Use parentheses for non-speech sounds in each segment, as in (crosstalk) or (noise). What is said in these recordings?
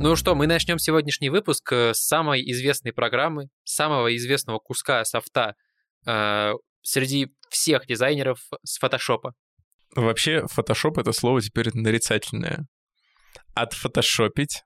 Ну что, мы начнем сегодняшний выпуск э, с самой известной программы, самого известного куска софта э, среди всех дизайнеров с фотошопа. Вообще, Photoshop — это слово теперь нарицательное. Отфотошопить,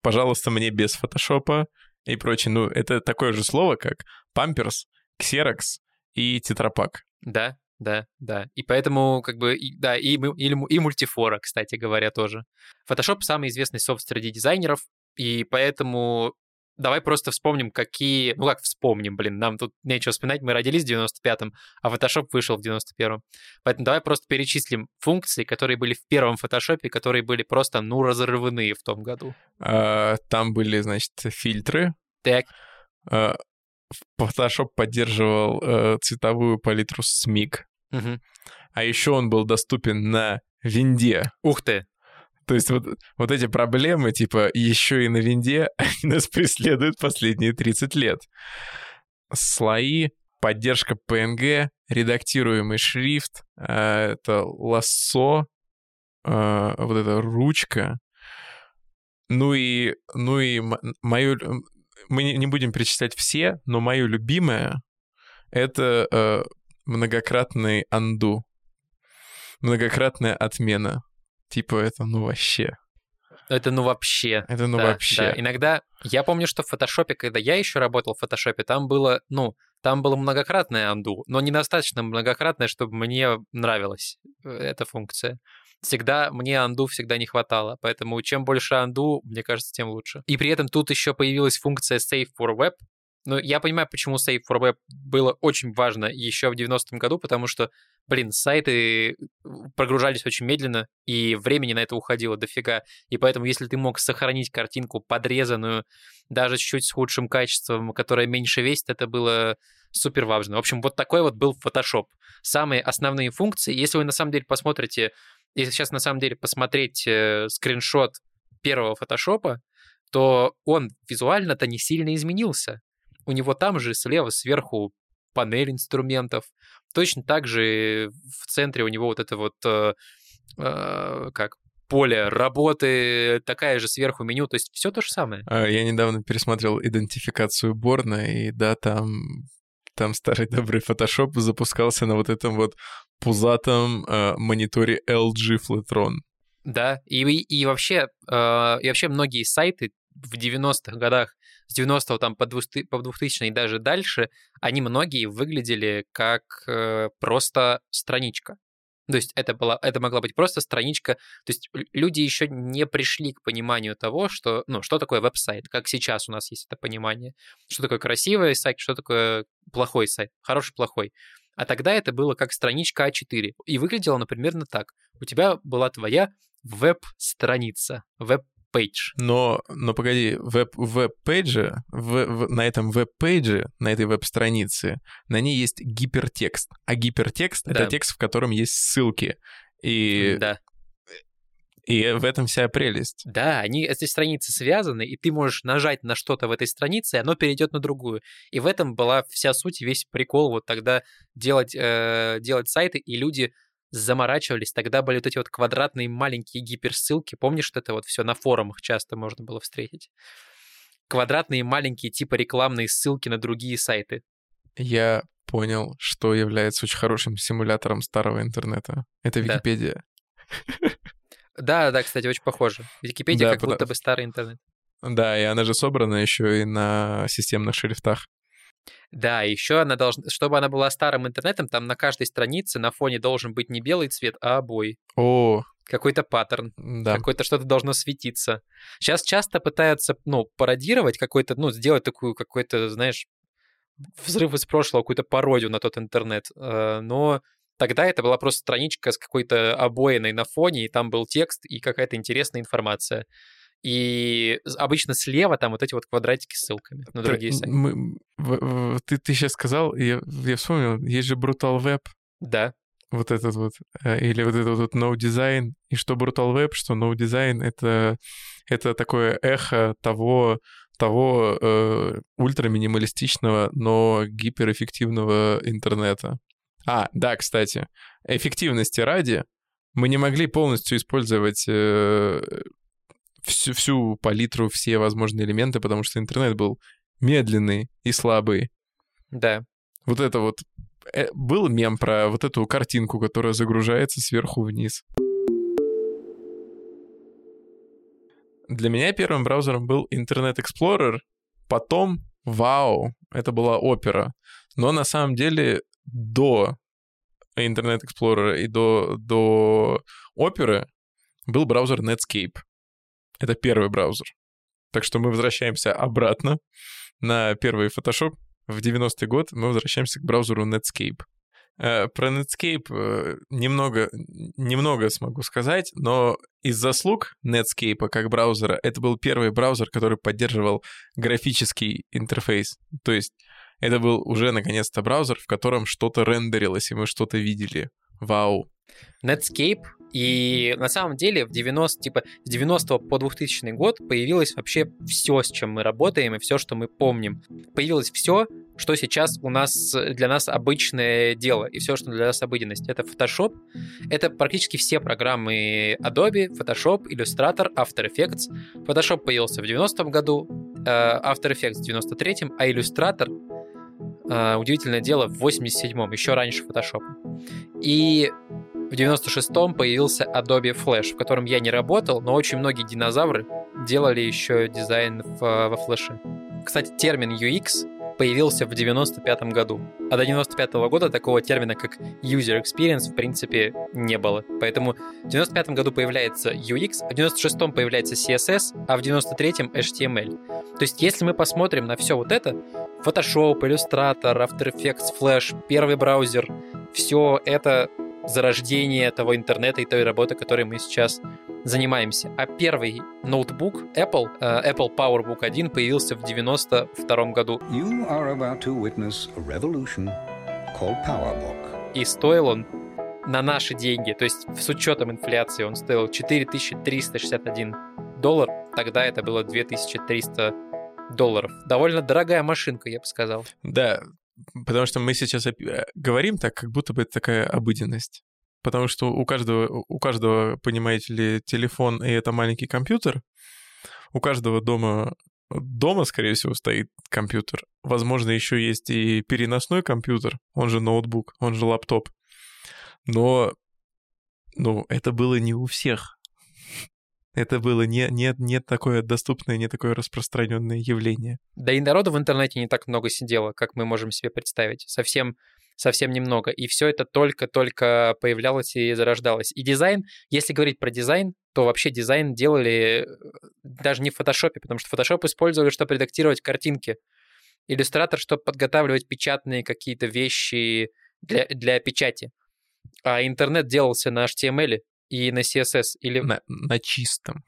пожалуйста, мне без фотошопа и прочее. Ну, это такое же слово, как памперс, ксерокс и тетрапак. Да, да, да. И поэтому, как бы, и, да, и, мы- и, и мультифора, кстати говоря, тоже. Photoshop самый известный софт среди дизайнеров, и поэтому давай просто вспомним, какие... Ну как вспомним, блин, нам тут нечего вспоминать, мы родились в 95-м, а Photoshop вышел в 91-м. Поэтому давай просто перечислим функции, которые были в первом Photoshop, которые были просто, ну, разрывные в том году. А, Там были, значит, фильтры. Так, А, Photoshop поддерживал э, цветовую палитру SMIC. мгм. А еще он был доступен на винде. ух ты, То есть вот, вот эти проблемы, типа, еще и на винде, (laughs) они нас преследуют последние 30 лет. Слои, поддержка PNG, редактируемый шрифт, э, это лассо, э, вот эта ручка. Ну и, ну и мою... Мы не будем перечислять все, но мое любимое — это э, многократный анду. Многократная отмена. Типа это ну вообще. это ну вообще. Это ну Да, вообще. да. Иногда я помню, что в фотошопе, когда я еще работал в фотошопе, там было, ну, там было многократное анду, но недостаточно многократное, чтобы мне нравилась э, эта функция. Всегда мне анду всегда не хватало, поэтому чем больше анду, мне кажется, тем лучше. И при этом тут еще появилась функция Save for Web. Ну, я понимаю, почему Save for Web было очень важно еще в 90-м году, потому что, блин, сайты прогружались очень медленно, и времени на это уходило дофига. И поэтому, если ты мог сохранить картинку подрезанную, даже чуть с худшим качеством, которая меньше весит, это было супер важно. В общем, вот такой вот был Photoshop. Самые основные функции. Если вы на самом деле посмотрите, если сейчас на самом деле посмотреть э, скриншот первого Photoshop, то он визуально-то не сильно изменился. У него там же слева сверху панель инструментов. Точно так же в центре у него вот это вот э, э, как поле работы, такая же сверху меню, то есть все то же самое. А, Я недавно пересмотрел идентификацию Борна, и да, там, там старый добрый Photoshop запускался на вот этом вот пузатом э, мониторе LG Flatron. Да, и, и вообще, э, и вообще многие сайты в 90-х годах, с 90 там по 2000 по 2000 и даже дальше, они многие выглядели как э, просто страничка. То есть это, была, это могла быть просто страничка. То есть люди еще не пришли к пониманию того, что, ну, что такое веб-сайт, как сейчас у нас есть это понимание. Что такое красивый сайт, что такое плохой сайт, хороший, плохой. А тогда это было как страничка А4. И выглядело, например, так. У тебя была твоя веб-страница, веб-пейдж. Но, но погоди, веб, веб-пейджи, в- в- на этом веб-пейдже, на этой веб-странице, на ней есть гипертекст. А гипертекст — Да. это текст, в котором есть ссылки. И, Да. и в этом вся прелесть. Да, они, эти страницы связаны, и ты можешь нажать на что-то в этой странице, и оно перейдет на другую. И в этом была вся суть, весь прикол вот тогда делать, э, делать сайты, и люди заморачивались. Тогда были вот эти вот квадратные маленькие гиперссылки. Помнишь, что это вот все на форумах часто можно было встретить? Квадратные маленькие типа рекламные ссылки на другие сайты. Я понял, что является очень хорошим симулятором старого интернета. Это. Википедия. Да, да, кстати, очень похоже. Википедия как будто бы старый интернет. Да, и она же собрана еще и на системных шрифтах. Да, еще она должна, чтобы она была старым интернетом, там на каждой странице на фоне должен быть не белый цвет, а обои. О, Какой-то паттерн, да. какое-то что-то должно светиться. Сейчас часто пытаются, ну, пародировать какой-то, ну, сделать такую какой-то, знаешь, взрыв из прошлого, какую-то пародию на тот интернет. Э, Но тогда это была просто страничка с какой-то обоиной на фоне, и там был текст и какая-то интересная информация. И обычно слева там вот эти вот квадратики с ссылками на другие сайты. мы- ты, ты сейчас сказал, я, я вспомнил, есть же Brutal Web, Да, вот этот вот, э, или вот этот вот No Design, и что Brutal Web, что No Design — это, это такое эхо того, того э, ультраминималистичного, но гиперэффективного интернета. А, да, кстати, эффективности ради мы не могли полностью использовать э, всю, всю палитру, все возможные элементы, потому что интернет был медленный и слабый. Да. Вот это вот э, был мем про вот эту картинку, которая загружается сверху вниз. Для меня первым браузером был Internet Explorer, потом Вау, это была опера. Но на самом деле до Internet Explorer и до, до оперы был браузер Netscape. Это первый браузер. Так что мы возвращаемся обратно на первый Photoshop. В 90-й год мы возвращаемся к браузеру Netscape. Э, про Netscape э, немного, немного смогу сказать, но из заслуг Netscape как браузера это был первый браузер, который поддерживал графический интерфейс. То есть это был уже наконец-то браузер, в котором что-то рендерилось, и мы что-то видели. Вау. Netscape и на самом деле в 90, типа, с 90 по 2000 год появилось вообще все, с чем мы работаем, и все, что мы помним. Появилось все, что сейчас у нас для нас обычное дело, и все, что для нас обыденность. Это Photoshop, это практически все программы Adobe, Photoshop, Illustrator, After Effects. Photoshop появился в 90-м году, э, After Effects в 93-м, а Illustrator э, удивительное дело, в 87-м, еще раньше Photoshop. И в 96-м появился Adobe Flash, в котором я не работал, но очень многие динозавры делали еще дизайн в, во флеше. Кстати, термин UX появился в 95 году. А до 95 -го года такого термина, как user experience, в принципе, не было. Поэтому в 95 году появляется UX, в 96 появляется CSS, а в 93-м HTML. То есть, если мы посмотрим на все вот это, Photoshop, Illustrator, After Effects, Flash, первый браузер, все это зарождение того интернета и той работы, которой мы сейчас занимаемся. А первый ноутбук Apple, uh, Apple PowerBook 1 появился в 92 году. You are about to witness a revolution called PowerBook. И стоил он на наши деньги, то есть с учетом инфляции он стоил 4361 доллар, тогда это было 2300 долларов. Довольно дорогая машинка, я бы сказал. Да, Потому что мы сейчас э, говорим так, как будто бы это такая обыденность. Потому что у каждого, у каждого, понимаете ли, телефон и это маленький компьютер. У каждого дома дома, скорее всего, стоит компьютер. Возможно, еще есть и переносной компьютер, он же ноутбук, он же лаптоп. Но, ну, это было не у всех это было не, не, не такое доступное, не такое распространенное явление. Да и народу в интернете не так много сидело, как мы можем себе представить. Совсем совсем немного. И все это только-только появлялось и зарождалось. И дизайн, если говорить про дизайн, то вообще дизайн делали э, даже не в фотошопе, потому что фотошоп использовали, чтобы редактировать картинки. Иллюстратор, чтобы подготавливать печатные какие-то вещи для, для печати. А интернет делался на HTML, и на CSS или... На, на чистом.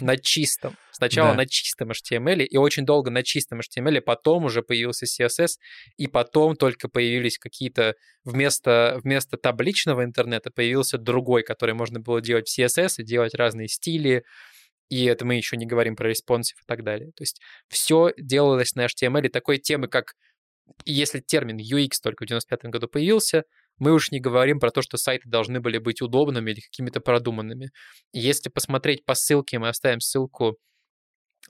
На чистом. Сначала да. на чистом HTML, и очень долго на чистом HTML, потом уже появился CSS, и потом только появились какие-то... Вместо, вместо табличного интернета появился другой, который можно было делать в CSS и делать разные стили, и это мы еще не говорим про responsive и так далее. То есть все делалось на HTML, такой темы, как если термин UX только в 95 году появился, мы уж не говорим про то, что сайты должны были быть удобными или какими-то продуманными. Если посмотреть по ссылке, мы оставим ссылку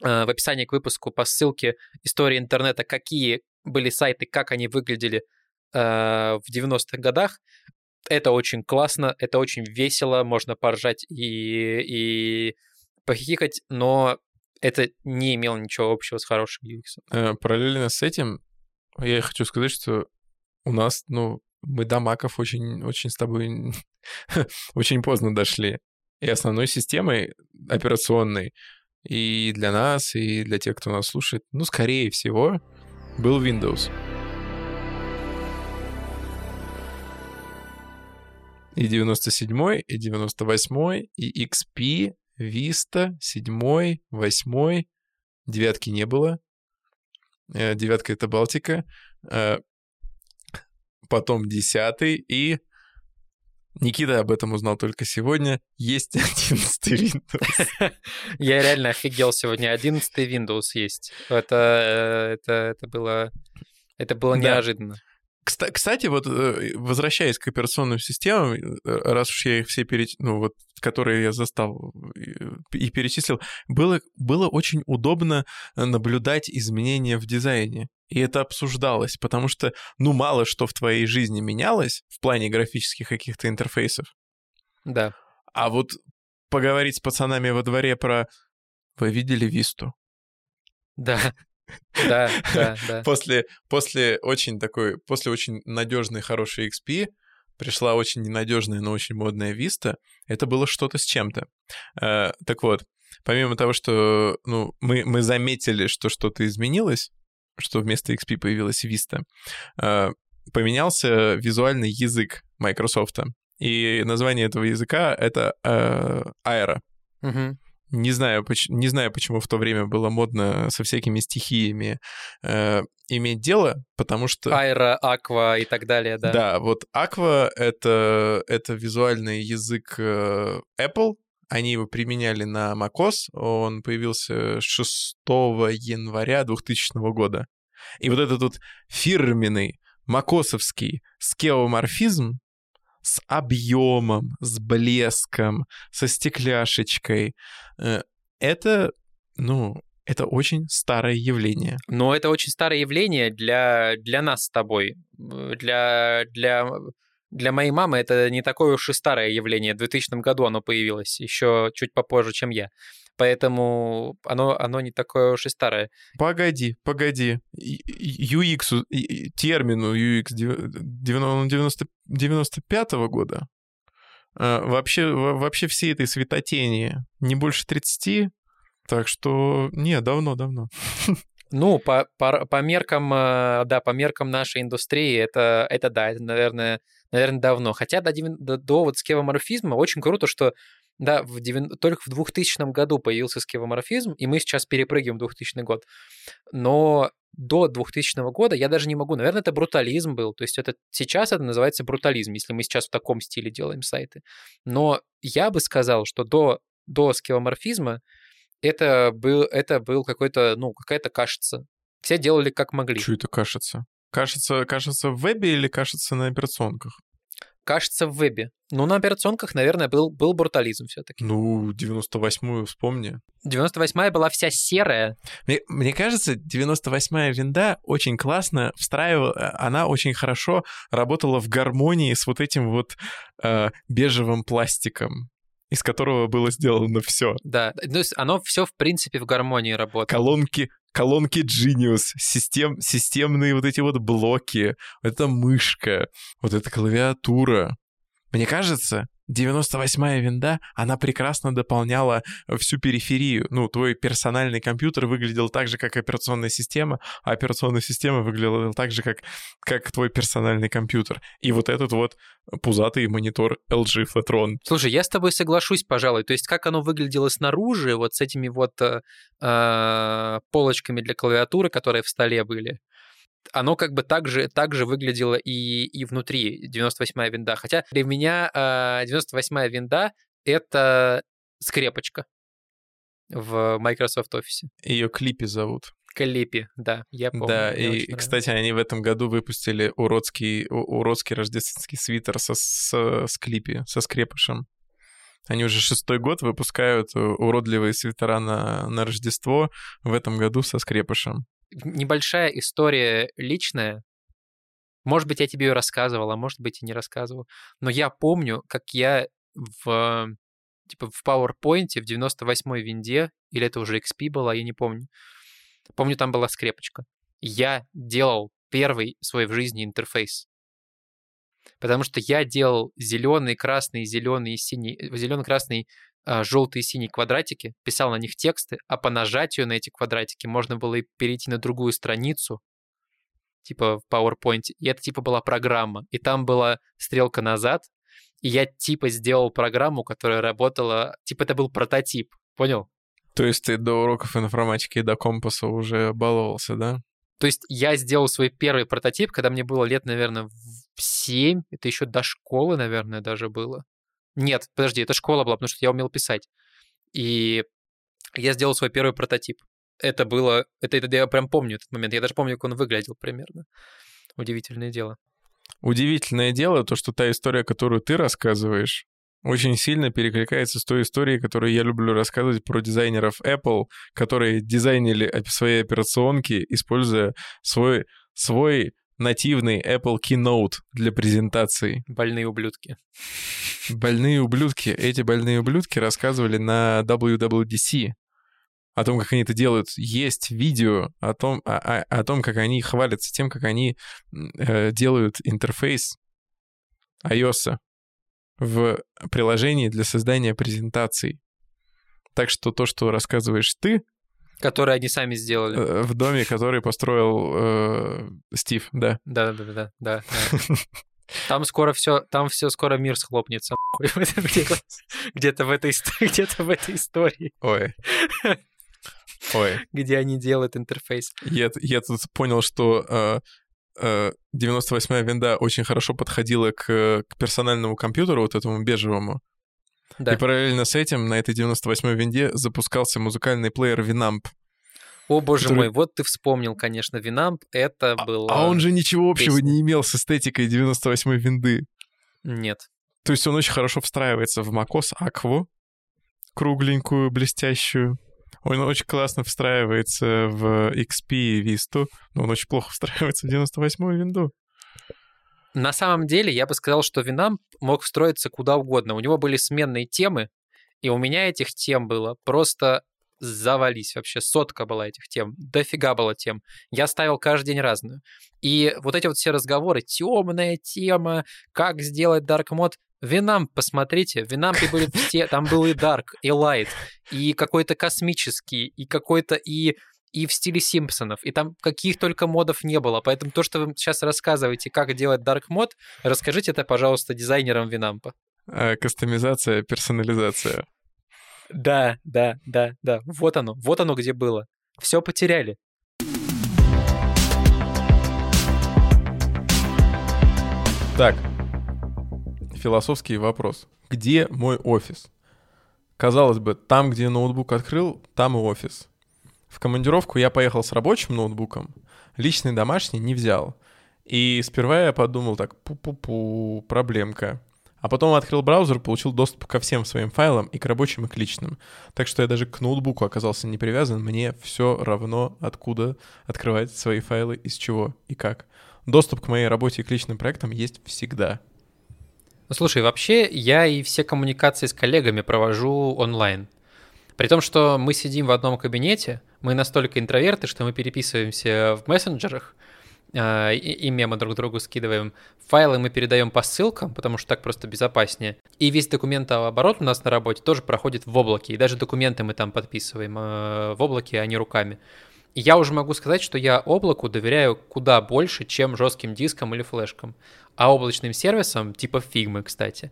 э, в описании к выпуску по ссылке истории интернета, какие были сайты, как они выглядели э, в 90-х годах. Это очень классно, это очень весело, можно поржать и, и похихикать, но это не имело ничего общего с хорошим UX. Э, параллельно с этим я хочу сказать, что у нас, ну, мы до маков очень, очень с тобой (laughs) очень поздно дошли. И основной системой операционной и для нас, и для тех, кто нас слушает, ну, скорее всего, был Windows. И 97 и 98 и XP, Vista, 7 8 девятки не было. Э, девятка — это Балтика. Потом десятый, и Никита об этом узнал только сегодня. Есть (laughs) 11 Windows. (laughs) Я реально офигел сегодня. 11 Windows есть. Это, э, это, это было, это было неожиданно. Кстати, вот э, возвращаясь к операционным системам, э, раз уж я их все переч... ну вот, которые я застал и перечислил, было, было очень удобно наблюдать изменения в дизайне. И это обсуждалось, потому что, ну, мало что в твоей жизни менялось в плане графических каких-то интерфейсов. Да. А вот поговорить с пацанами во дворе про «Вы видели Висту?» Да. Да, (laughs) да, да. После, после очень такой, после очень надежной, хорошей XP пришла очень ненадежная, но очень модная Vista. Это было что-то с чем-то. Э, так вот, помимо того, что ну, мы, мы заметили, что что-то изменилось, что вместо XP появилась Vista, э, поменялся визуальный язык Microsoft. И название этого языка — это э, Aero. Угу. Не знаю, не знаю, почему в то время было модно со всякими стихиями э, иметь дело, потому что... Аэро, Аква и так далее, да. Да, вот Аква — это, это визуальный язык э, Apple, они его применяли на macOS, он появился 6 января 2000 года. И вот этот вот фирменный макосовский скеоморфизм с объемом, с блеском, со стекляшечкой. Э, это, ну, это очень старое явление. Но это очень старое явление для, для нас с тобой. Для, для, для моей мамы это не такое уж и старое явление. В 2000 году оно появилось, еще чуть попозже, чем я поэтому оно, оно не такое уж и старое. Погоди, погоди. UX, термину UX 90, 95 -го года а, вообще, вообще всей этой светотени не больше 30, так что не, давно-давно. (laughs) Ну, по, по, по меркам, э, да, по меркам нашей индустрии, это, это да, это, наверное, наверное, давно. Хотя до, до, до вот скевоморфизма очень круто, что да, в 9... только в 2000 году появился скевоморфизм, и мы сейчас перепрыгиваем в 2000 год. Но до 2000 года я даже не могу, наверное, это брутализм был, то есть это сейчас это называется брутализм, если мы сейчас в таком стиле делаем сайты. Но я бы сказал, что до, до скевоморфизма это был, это был какой-то, ну, какая-то кашица. Все делали как могли. Что это кашица? Кашица, кашица в вебе или кашица на операционках? Кажется, в вебе. Ну, на операционках, наверное, был, был брутализм все таки Ну, 98-ю вспомни. 98-я была вся серая. Мне, мне кажется, 98-я винда очень классно встраивала, э, она очень хорошо работала в гармонии с вот этим вот э, бежевым пластиком из которого было сделано все. Да, то есть оно все в принципе в гармонии работает. Колонки, колонки Genius, систем, системные вот эти вот блоки, вот эта мышка, вот эта клавиатура. Мне кажется, 98-я винда, она прекрасно дополняла всю периферию. Ну, твой персональный компьютер выглядел так же, как операционная система, а операционная система выглядела так же, как, как твой персональный компьютер. И вот этот вот пузатый монитор LG Flatron. Слушай, я с тобой соглашусь, пожалуй. То есть как оно выглядело снаружи, вот с этими вот э, э полочками для клавиатуры, которые в столе были, оно как бы так же, так же выглядело и, и внутри 98-я винда. Хотя для меня э, 98-я винда — это скрепочка в Microsoft Office. Ее Клипи зовут. Клипи, да, я помню. Да, и, кстати, они в этом году выпустили уродский, уродский рождественский свитер со, со, с Клипи, со скрепышем. Они уже шестой год выпускают э, уродливые свитера на, на Рождество, в этом году со скрепышем небольшая история личная. Может быть, я тебе ее рассказывал, а может быть, и не рассказывал. Но я помню, как я в типа в PowerPoint в 98-й винде, или это уже XP была, я не помню. Помню, там была скрепочка. Я делал первый свой в жизни интерфейс. Потому что я делал зеленый, красный, зеленый, синий, зеленый, красный, а, желтые и синие квадратики, писал на них тексты, а по нажатию на эти квадратики можно было и перейти на другую страницу, типа в PowerPoint, и это типа была программа, и там была стрелка назад, и я типа сделал программу, которая работала, типа это был прототип, понял? То есть ты до уроков информатики и до компаса уже баловался, да? То есть я сделал свой первый прототип, когда мне было лет, наверное, в 7, это еще до школы, наверное, даже было. Нет, подожди, это школа была, потому что я умел писать. И я сделал свой первый прототип. Это было... Это, это я прям помню этот момент. Я даже помню, как он выглядел примерно. Удивительное дело. Удивительное дело то, что та история, которую ты рассказываешь, очень сильно перекликается с той историей, которую я люблю рассказывать про дизайнеров Apple, которые дизайнили свои операционки, используя свой, свой нативный Apple Keynote для презентаций. Больные ублюдки. Больные ублюдки. Эти больные ублюдки рассказывали на WWDC о том, как они это делают. Есть видео о том, о, о, о том как они хвалятся тем, как они э, делают интерфейс iOS в приложении для создания презентаций. Так что то, что рассказываешь ты, Которые они сами сделали. Э, в доме, который построил э, Стив, да. Да, да, да, да. да. Там скоро все, там все скоро мир схлопнется (laughs) где-то, в этой где-то в этой истории. Ой. Ой. Где они делают интерфейс. Я, я тут понял, что э, э, 98-я винда очень хорошо подходила к, к персональному компьютеру, вот этому бежевому. Да. И параллельно с этим на этой 98-й винде запускался музыкальный плеер Winamp. О, боже который... мой, вот ты вспомнил, конечно, Winamp, это а, было... А он же ничего общего песня. не имел с эстетикой 98-й винды. Нет. То есть он очень хорошо встраивается в macOS Aqua, кругленькую, блестящую. Он очень классно встраивается в XP и Vista, но он очень плохо (laughs) встраивается в 98-ю винду. На самом деле, я бы сказал, что Winamp мог встроиться куда угодно. У него были сменные темы, и у меня этих тем было просто завались вообще. Сотка была этих тем. Дофига было тем. Я ставил каждый день разную. И вот эти вот все разговоры, темная тема, как сделать Dark Mode, Винам, посмотрите, в Винампе были все, там был и Dark, и Light, и какой-то космический, и какой-то и и в стиле Симпсонов, и там каких только модов не было. Поэтому то, что вы сейчас рассказываете, как делать Dark мод, расскажите это, пожалуйста, дизайнерам Винампа. А, кастомизация, персонализация. Да, да, да, да. Вот оно, вот оно где было. Все потеряли. Так, философский вопрос. Где мой офис? Казалось бы, там, где ноутбук открыл, там и офис. В командировку я поехал с рабочим ноутбуком, личный домашний не взял. И сперва я подумал так, пу-пу-пу, проблемка. А потом открыл браузер, получил доступ ко всем своим файлам, и к рабочим, и к личным. Так что я даже к ноутбуку оказался не привязан, мне все равно, откуда открывать свои файлы, из чего и как. Доступ к моей работе и к личным проектам есть всегда. Ну, слушай, вообще я и все коммуникации с коллегами провожу онлайн. При том, что мы сидим в одном кабинете, мы настолько интроверты, что мы переписываемся в мессенджерах, э, и, и мемы друг другу скидываем. Файлы мы передаем по ссылкам, потому что так просто безопаснее. И весь документооборот у нас на работе тоже проходит в облаке. И даже документы мы там подписываем э, в облаке, а не руками. И я уже могу сказать, что я облаку доверяю куда больше, чем жестким дискам или флешкам. А облачным сервисам, типа Figma, кстати,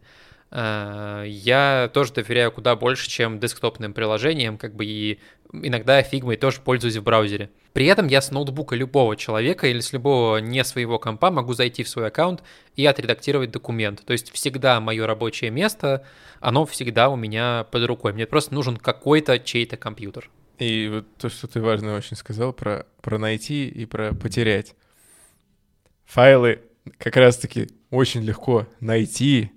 я тоже доверяю куда больше, чем десктопным приложениям, как бы и иногда Figma тоже пользуюсь в браузере. При этом я с ноутбука любого человека или с любого не своего компа могу зайти в свой аккаунт и отредактировать документ. То есть всегда мое рабочее место, оно всегда у меня под рукой. Мне просто нужен какой-то чей-то компьютер. И вот то, что ты важно очень сказал про, про найти и про потерять. Файлы как раз-таки очень легко найти,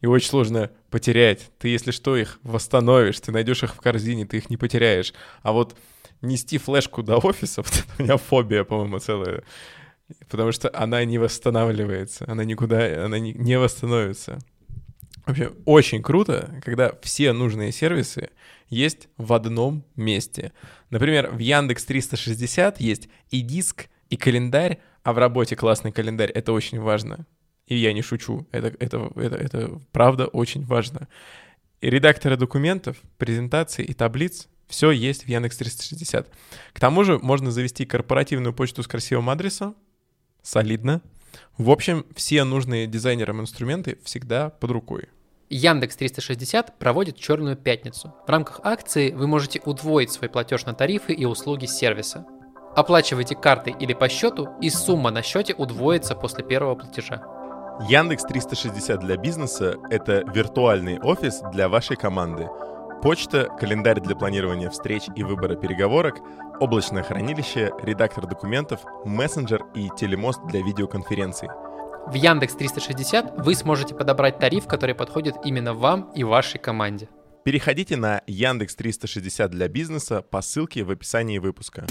и очень сложно потерять. Ты, если что, их восстановишь, ты найдешь их в корзине, ты их не потеряешь. А вот нести флешку до офиса, (laughs) у меня фобия, по-моему, целая, потому что она не восстанавливается, она никуда, она не, не восстановится. Вообще, очень круто, когда все нужные сервисы есть в одном месте. Например, в Яндекс 360 есть и диск, и календарь, а в работе классный календарь, это очень важно. И я не шучу, это, это, это, это правда очень важно. И редакторы документов, презентаций и таблиц все есть в Яндекс 360. К тому же можно завести корпоративную почту с красивым адресом, солидно. В общем, все нужные дизайнерам инструменты всегда под рукой. Яндекс 360 проводит Черную пятницу. В рамках акции вы можете удвоить свой платеж на тарифы и услуги сервиса. Оплачивайте картой или по счету, и сумма на счете удвоится после первого платежа. Яндекс 360 для бизнеса — это виртуальный офис для вашей команды. Почта, календарь для планирования встреч и выбора переговорок, облачное хранилище, редактор документов, мессенджер и телемост для видеоконференций. В Яндекс 360 вы сможете подобрать тариф, который подходит именно вам и вашей команде. Переходите на Яндекс 360 для бизнеса по ссылке в описании выпуска.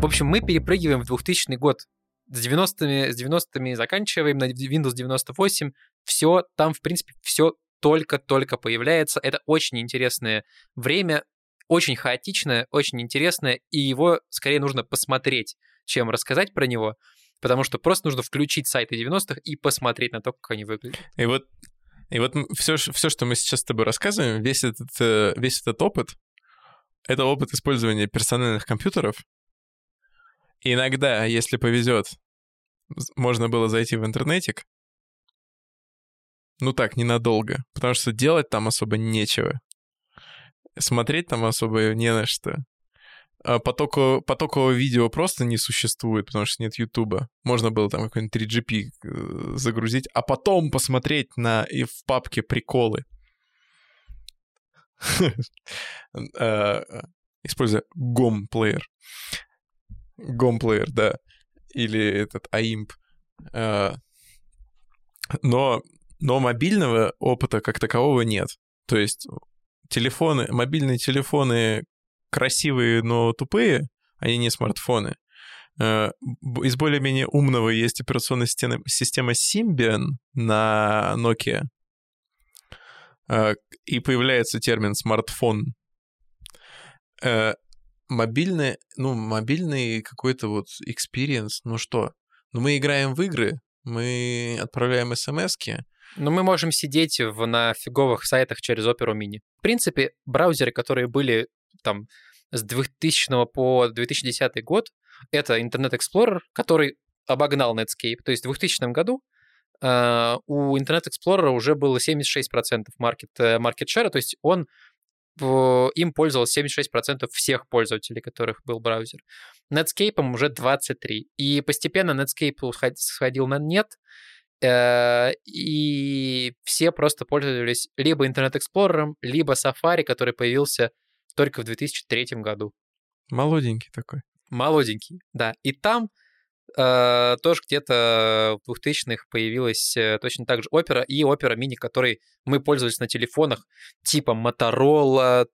В общем, мы перепрыгиваем в 2000 год. С 90-ми, с 90-ми заканчиваем на Windows 98. Все, там, в принципе, все только-только появляется. Это очень интересное время, очень хаотичное, очень интересное, и его скорее нужно посмотреть, чем рассказать про него, потому что просто нужно включить сайты 90-х и посмотреть на то, как они выглядят. И вот, и вот все, все, что мы сейчас с тобой рассказываем, весь этот, э, весь этот опыт, это опыт использования персональных компьютеров, Иногда, если повезет, можно было зайти в интернетик. Ну так, ненадолго. Потому что делать там особо нечего. Смотреть там особо не на что. А потокового видео просто не существует, потому что нет Ютуба. Можно было там какой-нибудь 3GP э, загрузить, а потом посмотреть на и в папке приколы. А, (laughs) используя GOM-плеер. Гомплеер, да. Или этот AIMP. А, но, но мобильного опыта как такового нет. То есть телефоны, мобильные телефоны красивые, но тупые, они не смартфоны. А, из более-менее умного есть операционная система, Symbian на Nokia. А, и появляется термин смартфон мобильный, ну, мобильный какой-то вот experience, ну что? Ну, мы играем в игры, мы отправляем смс-ки. Но мы можем сидеть в, на фиговых сайтах через Opera Mini. В принципе, браузеры, которые были там с 2000 по 2010 год, это Internet Explorer, который обогнал Netscape. То есть в 2000 году Uh, у Internet Explorer уже было 76% market, market share, то есть он им пользовалось 76% всех пользователей, которых был браузер. Netscape уже 23. И постепенно Netscape сходил на нет, э, и все просто пользовались либо Internet Explorer, либо Safari, который появился только в 2003 году. Молоденький такой. Молоденький, да. И там э, тоже где-то в 2000-х появилась э, точно так же Opera и Opera Mini, который мы пользовались на телефонах типа Motorola,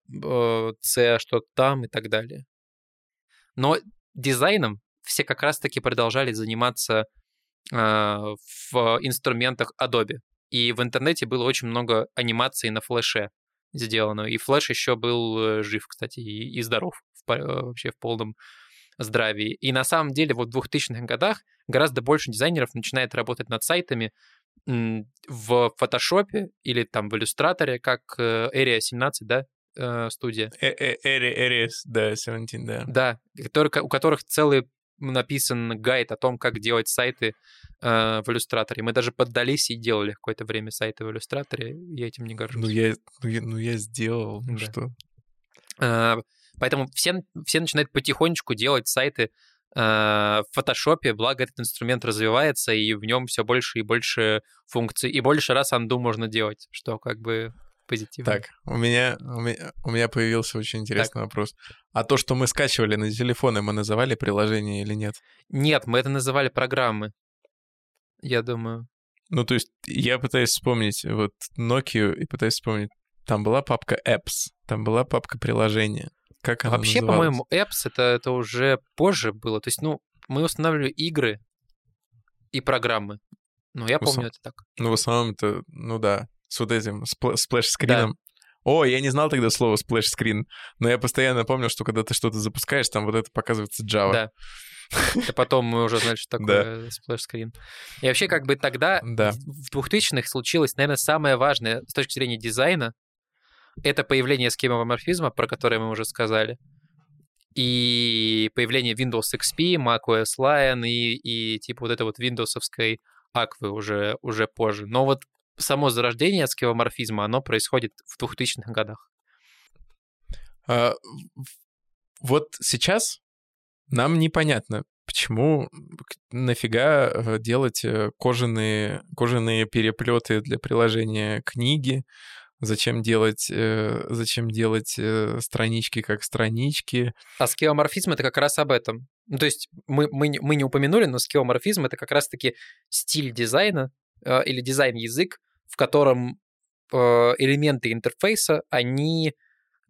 C, что-то там и так далее. Но дизайном все как раз-таки продолжали заниматься э, в инструментах Adobe. И в интернете было очень много анимаций на флеше сделано. И флеш еще был э, жив, кстати, и, здоров вообще в полном здравии. И на самом деле вот в 2000-х годах гораздо больше дизайнеров начинает работать над сайтами в фотошопе или там в иллюстраторе, как э, Area 17, да, э, студия. Area, да, 17, да. Да, который, у которых целый написан гайд о том, как делать сайты э, в иллюстраторе. Мы даже поддались и делали какое-то время сайты в иллюстраторе, я этим не горжусь. Ну я, ну, я, ну, я сделал, ну да. что. А, Поэтому все, все начинают потихонечку делать сайты э, в фотошопе, благо этот инструмент развивается, и в нем все больше и больше функций, и больше раз анду можно делать, что как бы позитивно. Так, у меня, у меня, у меня появился очень интересный так. вопрос. А то, что мы скачивали на телефоны, мы называли приложение или нет? Нет, мы это называли программы, я думаю. Ну, то есть я пытаюсь вспомнить вот Nokia и пытаюсь вспомнить, там была папка apps, там была папка приложения. Как она Вообще, по-моему, apps это, это уже позже было. То есть, ну, мы устанавливали игры и программы. Ну, я помню это так. Ну, в основном это, ну да, с вот этим splash screen ом. Да. О, я не знал тогда слово splash screen, но я постоянно помнил, что когда ты что-то запускаешь, там вот это показывается Java. Да. И потом мы уже знали, что (laughs) такое splash screen. И вообще, как бы тогда, да. в 2000-х случилось, наверное, самое важное с точки зрения дизайна, это появление скевоморфизма, про которое мы уже сказали, и появление Windows XP, macOS Lion и, и типа вот это вот виндовсовской аквы уже, уже позже. Но вот само зарождение скевоморфизма, оно происходит в 2000-х годах. А, вот сейчас нам непонятно, почему, нафига э, делать э, кожаные, кожаные переплеты для приложения книги, Зачем делать, э, зачем делать э, странички как странички? А скеоморфизм — это как раз об этом. Ну, то есть мы, мы, мы не упомянули, но скеоморфизм — это как раз-таки стиль дизайна э, или дизайн-язык, в котором э, элементы интерфейса, они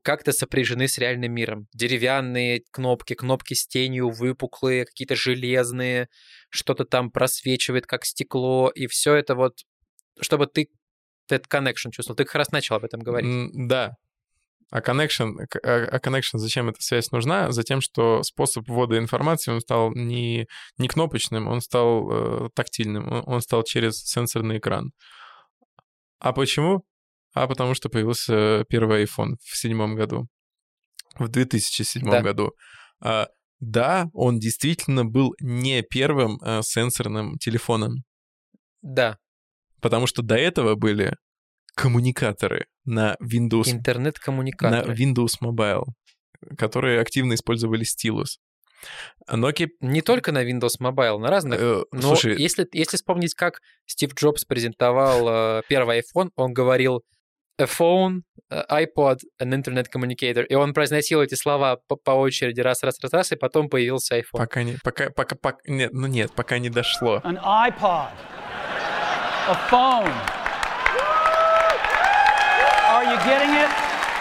как-то сопряжены с реальным миром. Деревянные кнопки, кнопки с тенью, выпуклые, какие-то железные, что-то там просвечивает, как стекло, и все это вот, чтобы ты этот connection чувствовал. Ты как раз начал об этом говорить. М, Да. А connection, а а connection, зачем эта связь нужна? Затем, что способ ввода информации, он стал не, не кнопочным, он стал э, тактильным, он, он стал через сенсорный экран. А почему? А потому что появился первый iPhone в седьмом году, в 2007 Да. году. А, да, он действительно был не первым э, сенсорным телефоном, Да, потому что до этого были коммуникаторы на Windows на интернет-коммуникаторы. Windows Mobile, которые активно использовали стилус. Nokia... Не только на Windows Mobile, на разных. э, Но слушай, если, если вспомнить, как Стив Джобс презентовал э, первый iPhone, он говорил a phone, э, iPod, an internet communicator. И он произносил эти слова по, по очереди раз, раз, раз, раз, и потом появился iPhone. пока не... Пока, пока, пока, нет, ну нет, пока не дошло. an iPod, a phone. Are you getting it?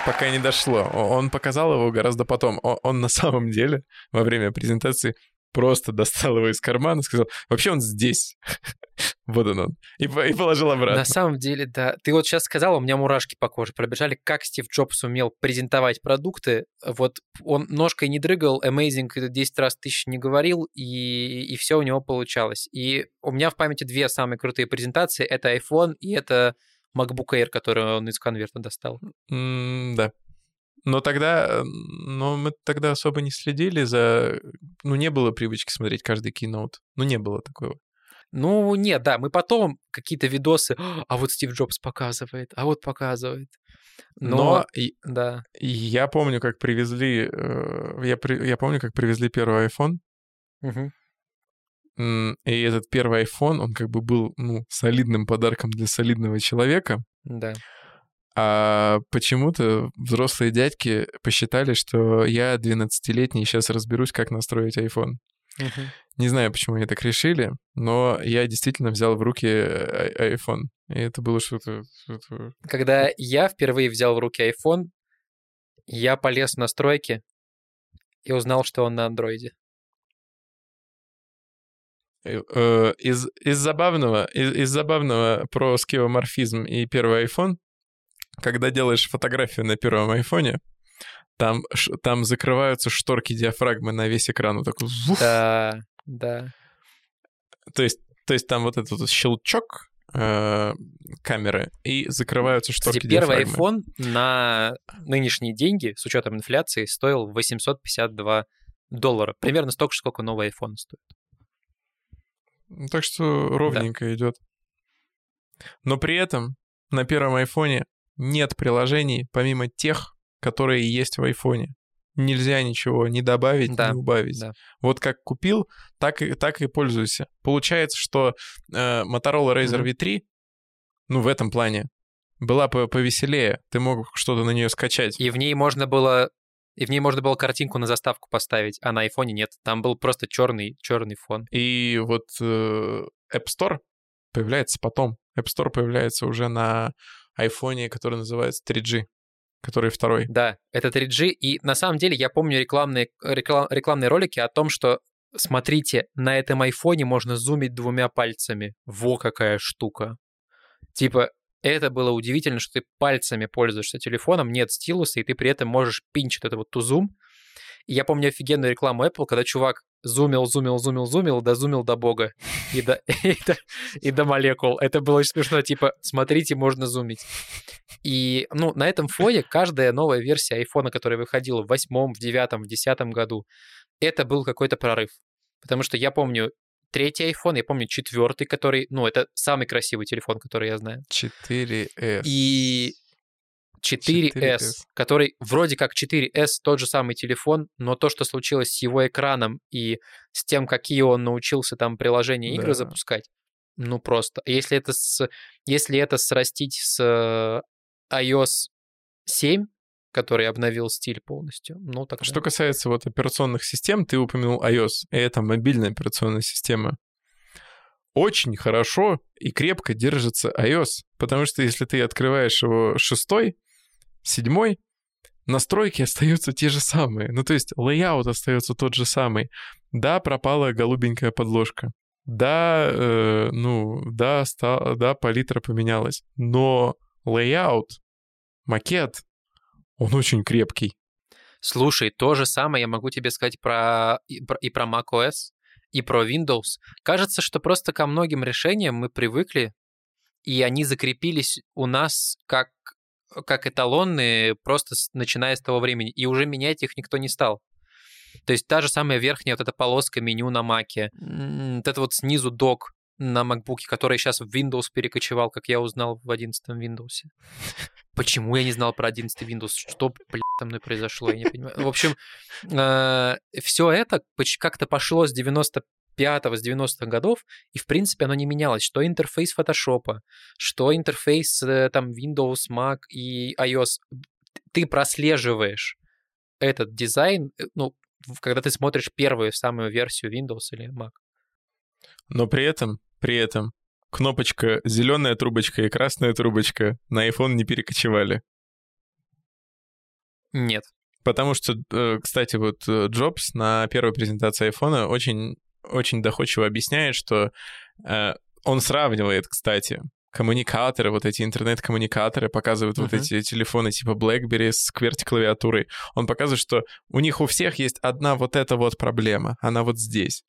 Пока не дошло. Он показал его гораздо потом. О- Он на самом деле во время презентации просто достал его из кармана и сказал, вообще он здесь. (laughs) Вот он он. И и положил обратно. На самом деле, да. Ты вот сейчас сказал, у меня мурашки по коже пробежали, как Стив Джобс умел презентовать продукты. Вот он ножкой не дрыгал, amazing 10 раз тысяч не говорил, и, и все у него получалось. И у меня в памяти две самые крутые презентации. Это iPhone и это MacBook Air, который он из конверта достал. М, Да. Но тогда, но мы тогда особо не следили за... Ну, не было привычки смотреть каждый кейноут. Ну, не было такого. Ну, нет, да, мы потом какие-то видосы, а вот Стив Джобс показывает, а вот показывает. Но, Но, да, я помню, как привезли... э, Я, при- я помню, как привезли первый iPhone. М, И этот первый iPhone, он как бы был, ну, солидным подарком для солидного человека. да. А почему-то взрослые дядьки посчитали, что я 12-летний, сейчас разберусь, как настроить iPhone. мгм. Не знаю, почему они так решили, но я действительно взял в руки э, ай- iPhone. И это было что-то... что-то- Когда я впервые взял в руки iPhone, я полез в настройки и узнал, что он на андроиде. Э, э, Из, из забавного, из, из забавного про скеоморфизм и первый iPhone, когда делаешь фотографию на первом айфоне, там, там закрываются шторки диафрагмы на весь экран. Вот так вуф. Да, да. То есть, то есть там вот этот вот щелчок э, камеры, и закрываются шторки Кстати, первый диафрагмы. iPhone на нынешние деньги, с учетом инфляции, стоил 852 доллара. Примерно столько сколько новый iPhone стоит. Так что ровненько идет. Но при этом на первом айфоне нет приложений, помимо тех, которые есть в айфоне. Нельзя ничего ни добавить, Да, ни убавить. да. Вот как купил, так и, так и пользуйся. Получается, что э, Motorola Razr Мгм. V3, ну, в этом плане, была по- повеселее. Ты мог что-то на нее скачать. И в ней можно было и в ней можно было картинку на заставку поставить, а на айфоне нет. Там был просто черный, черный фон. И вот э, App Store появляется потом. App Store появляется уже на айфоне, который называется 3G, который второй. Да, это 3G. И на самом деле я помню рекламные, реклам- рекламные ролики о том, что смотрите, на этом айфоне можно зумить двумя пальцами. Во какая штука. Типа, это было удивительно, что ты пальцами пользуешься телефоном, нет стилуса, и ты при этом можешь пинчить вот ту зум. И я помню офигенную рекламу Apple, когда чувак зумил, зумил, зумил, зумил, дозумил до бога и до, (laughs) и до, и до молекул. Это было очень смешно, типа, смотрите, можно зумить. И, ну, на этом фоне каждая новая версия айфона, которая выходила в восьмом, в девятом, в десятом году, это был какой-то прорыв. Потому что я помню третий iPhone, я помню четвертый, который, ну, это самый красивый телефон, который я знаю. 4S. И 4S, 4S. который вроде как 4S тот же самый телефон, но то, что случилось с его экраном и с тем, какие он научился там приложения игры Да. запускать, ну просто. Если это, с, если это срастить с э, iOS 7, который обновил стиль полностью. Ну, так Что касается вот операционных систем, ты упомянул iOS, и это мобильная операционная система. Очень хорошо и крепко держится iOS, потому что если ты открываешь его шестой, седьмой, настройки остаются те же самые. Ну, то есть layout остается тот же самый. Да, пропала голубенькая подложка. Да, э, ну, да, стал, да, палитра поменялась. Но layout, макет, он очень крепкий. Слушай, то же самое я могу тебе сказать про и про, и про macOS, и про Windows. Кажется, что просто ко многим решениям мы привыкли, и они закрепились у нас как, как эталонные, просто начиная с того времени, и уже менять их никто не стал. То есть та же самая верхняя вот эта полоска меню на Маке, вот это вот снизу док на MacBook, который сейчас в Windows перекочевал, как я узнал в 11 Windows. Почему я не знал про 11 Windows? Что, блядь, со мной произошло, я не понимаю. В общем, э, все это как-то пошло с 95-го, с 90-х годов, и, в принципе, оно не менялось. Что интерфейс Photoshop, что интерфейс э, там Windows, Mac и iOS. Ты прослеживаешь этот дизайн, э, ну, когда ты смотришь первую самую версию Windows или Mac. Но при этом, при этом кнопочка зеленая трубочка и красная трубочка на iPhone не перекочевали. Нет. Потому что, э, кстати, вот Джобс на первой презентации iPhone очень, очень доходчиво объясняет, что э, он сравнивает, кстати, коммуникаторы, вот эти интернет-коммуникаторы, показывают uh-huh. вот эти телефоны типа BlackBerry с QWERTY-клавиатурой. Он показывает, что у них у всех есть одна вот эта вот проблема, она вот здесь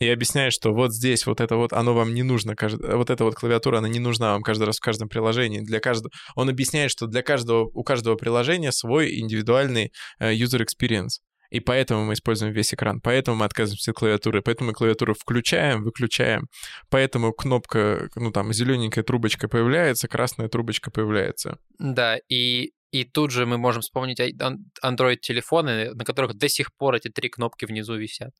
и объясняет, что вот здесь вот это вот, оно вам не нужно, вот эта вот клавиатура, она не нужна вам каждый раз в каждом приложении. Для каждого... Он объясняет, что для каждого, у каждого приложения свой индивидуальный э, user experience. И поэтому мы используем весь экран, поэтому мы отказываемся от клавиатуры, поэтому мы клавиатуру включаем, выключаем, поэтому кнопка, ну там, зелененькая трубочка появляется, красная трубочка появляется. Да, и и тут же мы можем вспомнить Android-телефоны, на которых до сих пор эти три кнопки внизу висят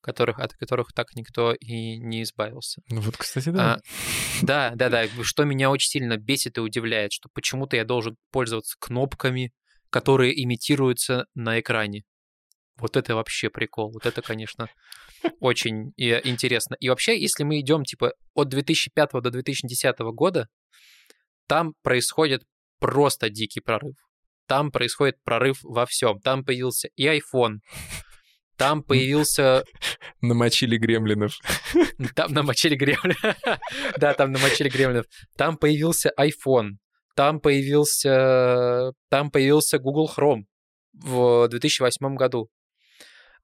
которых, от которых так никто и не избавился. Ну вот, кстати, да. А, (laughs) да, да, да. Что меня очень сильно бесит и удивляет, что почему-то я должен пользоваться кнопками, которые имитируются на экране. Вот это вообще прикол. Вот это, конечно, очень интересно. И вообще, если мы идем типа от 2005 до 2010 года, там происходит просто дикий прорыв. Там происходит прорыв во всем. Там появился и iPhone, там появился... Намочили гремлинов. Там намочили гремлинов. (laughs) Да, там намочили гремлинов. Там появился iPhone. Там появился... Там появился Google Chrome в 2008 году.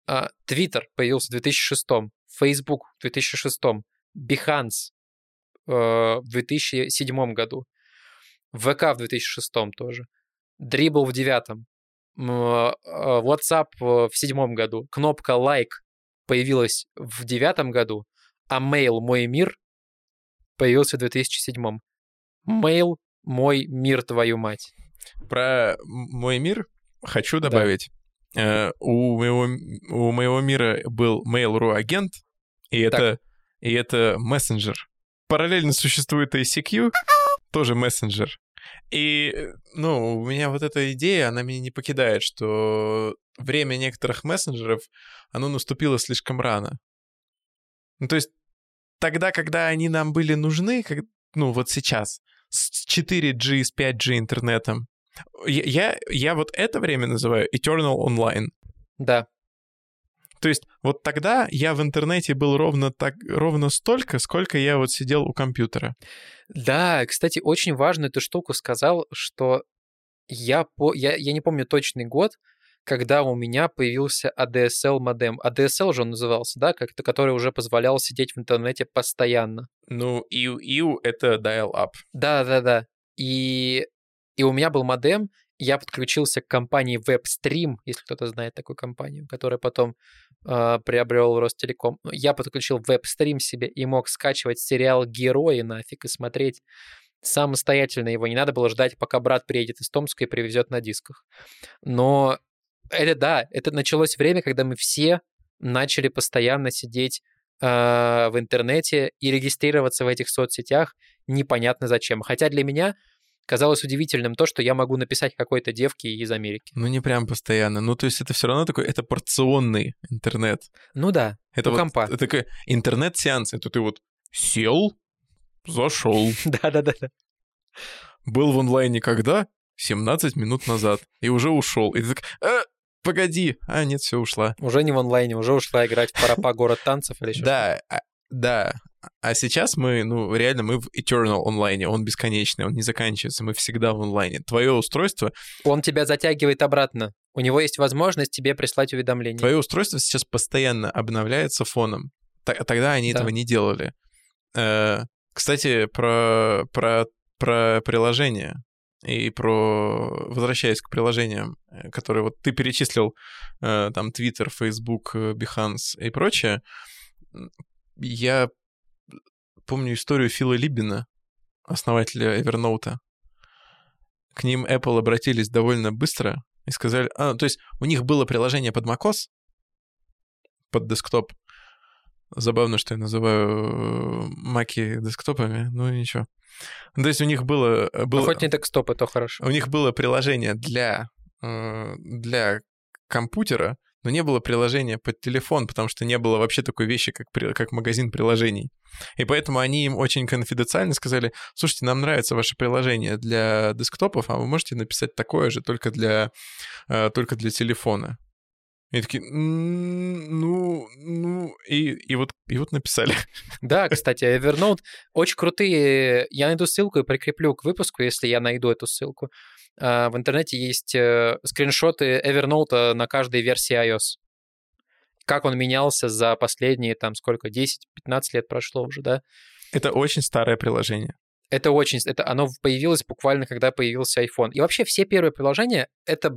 Twitter а, появился в 2006. Facebook в 2006. Behance э, в 2007 году. ВК в 2006 тоже. Dribble в 2009. А, WhatsApp в седьмом году, кнопка лайк появилась в девятом году, а mail «Мой мир» появился в 2007. Mail «Мой мир, твою мать». Про «Мой мир» хочу добавить. Да. Э, у, моего, у моего мира был Mail.ru агент, и это, и это мессенджер. Параллельно существует ICQ, тоже мессенджер. И, ну, у меня вот эта идея, она меня не покидает, что время некоторых мессенджеров, оно наступило слишком рано. Ну, то есть тогда, когда они нам были нужны, как, ну, вот сейчас, с 4G, с 5G интернетом, я, я, вот это время называю Eternal Online. Да. То есть вот тогда я в интернете был ровно, так, ровно столько, сколько я вот сидел у компьютера. Да, кстати, очень важную эту штуку сказал, что я, по... я, я не помню точный год, когда у меня появился ADSL модем. ADSL же он назывался, да, как-то, который уже позволял сидеть в интернете постоянно. Ну, IU-IU — это dial-up. Да-да-да. И, и у меня был модем, я подключился к компании WebStream, если кто-то знает такую компанию, которая потом э, приобрел Ростелеком. Я подключил WebStream себе и мог скачивать сериал «Герои» нафиг и смотреть самостоятельно его. Не надо было ждать, пока брат приедет из Томска и привезет на дисках. Но это да, это началось время, когда мы все начали постоянно сидеть э, в интернете и регистрироваться в этих соцсетях непонятно зачем. Хотя для меня казалось удивительным то, что я могу написать какой-то девке из Америки. Ну, не прям постоянно. Ну, то есть это все равно такой, это порционный интернет. Ну да, Это у вот компа. это такой интернет-сеанс. Это ты вот сел, зашел, (laughs) Да-да-да. был в онлайне когда? 17 минут назад. И уже ушел. И ты так, «А, погоди. А, нет, все, ушла. Уже не в онлайне, уже ушла играть в Парапа город танцев или еще Да, а- да. А сейчас мы, ну, реально, мы в Eternal онлайне. Он бесконечный, он не заканчивается. Мы всегда в онлайне. Твое устройство, Он тебя затягивает обратно. У него есть возможность тебе прислать уведомление. твое устройство сейчас постоянно обновляется фоном. Тогда они Да. этого не делали. Э, Кстати, про, про, про приложение и про... Возвращаясь к приложениям, э, которые вот ты перечислил, э, там, Twitter, Facebook, Behance и прочее, я помню историю Фила Либина, основателя Evernote. К ним Apple обратились довольно быстро и сказали... А, то есть у них было приложение под macOS, под десктоп. Забавно, что я называю э, маки десктопами, ну ничего. Ну, То есть у них было... Ну, было... хоть не декстоп, то хорошо. У них было приложение для, э, для компьютера, но не было приложения под телефон, потому что не было вообще такой вещи, как, как магазин приложений. И поэтому они им очень конфиденциально сказали, слушайте, нам нравится ваше приложение для десктопов, а вы можете написать такое же только для, э, только для телефона. И такие, «М, ну, ну, и, и, вот, и вот написали. (laughs) Да, кстати, Evernote очень крутые. Я найду ссылку и прикреплю к выпуску, если я найду эту ссылку. А, В интернете есть э, скриншоты Evernote на каждой версии iOS. Как он менялся за последние, там, сколько, 10-15 лет прошло уже, да? Это очень старое приложение. Это очень... Это, оно появилось буквально, когда появился iPhone. И вообще все первые приложения, это,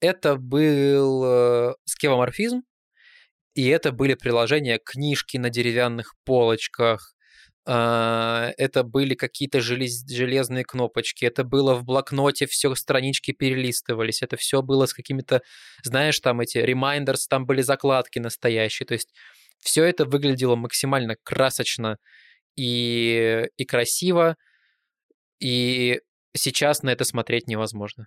это был э, скевоморфизм, и это были приложения, книжки на деревянных полочках, это были какие-то желез- железные кнопочки, это было в блокноте, все странички перелистывались, это все было с какими-то, знаешь, там эти reminders, там были закладки настоящие, то есть все это выглядело максимально красочно и, и красиво, и сейчас на это смотреть невозможно.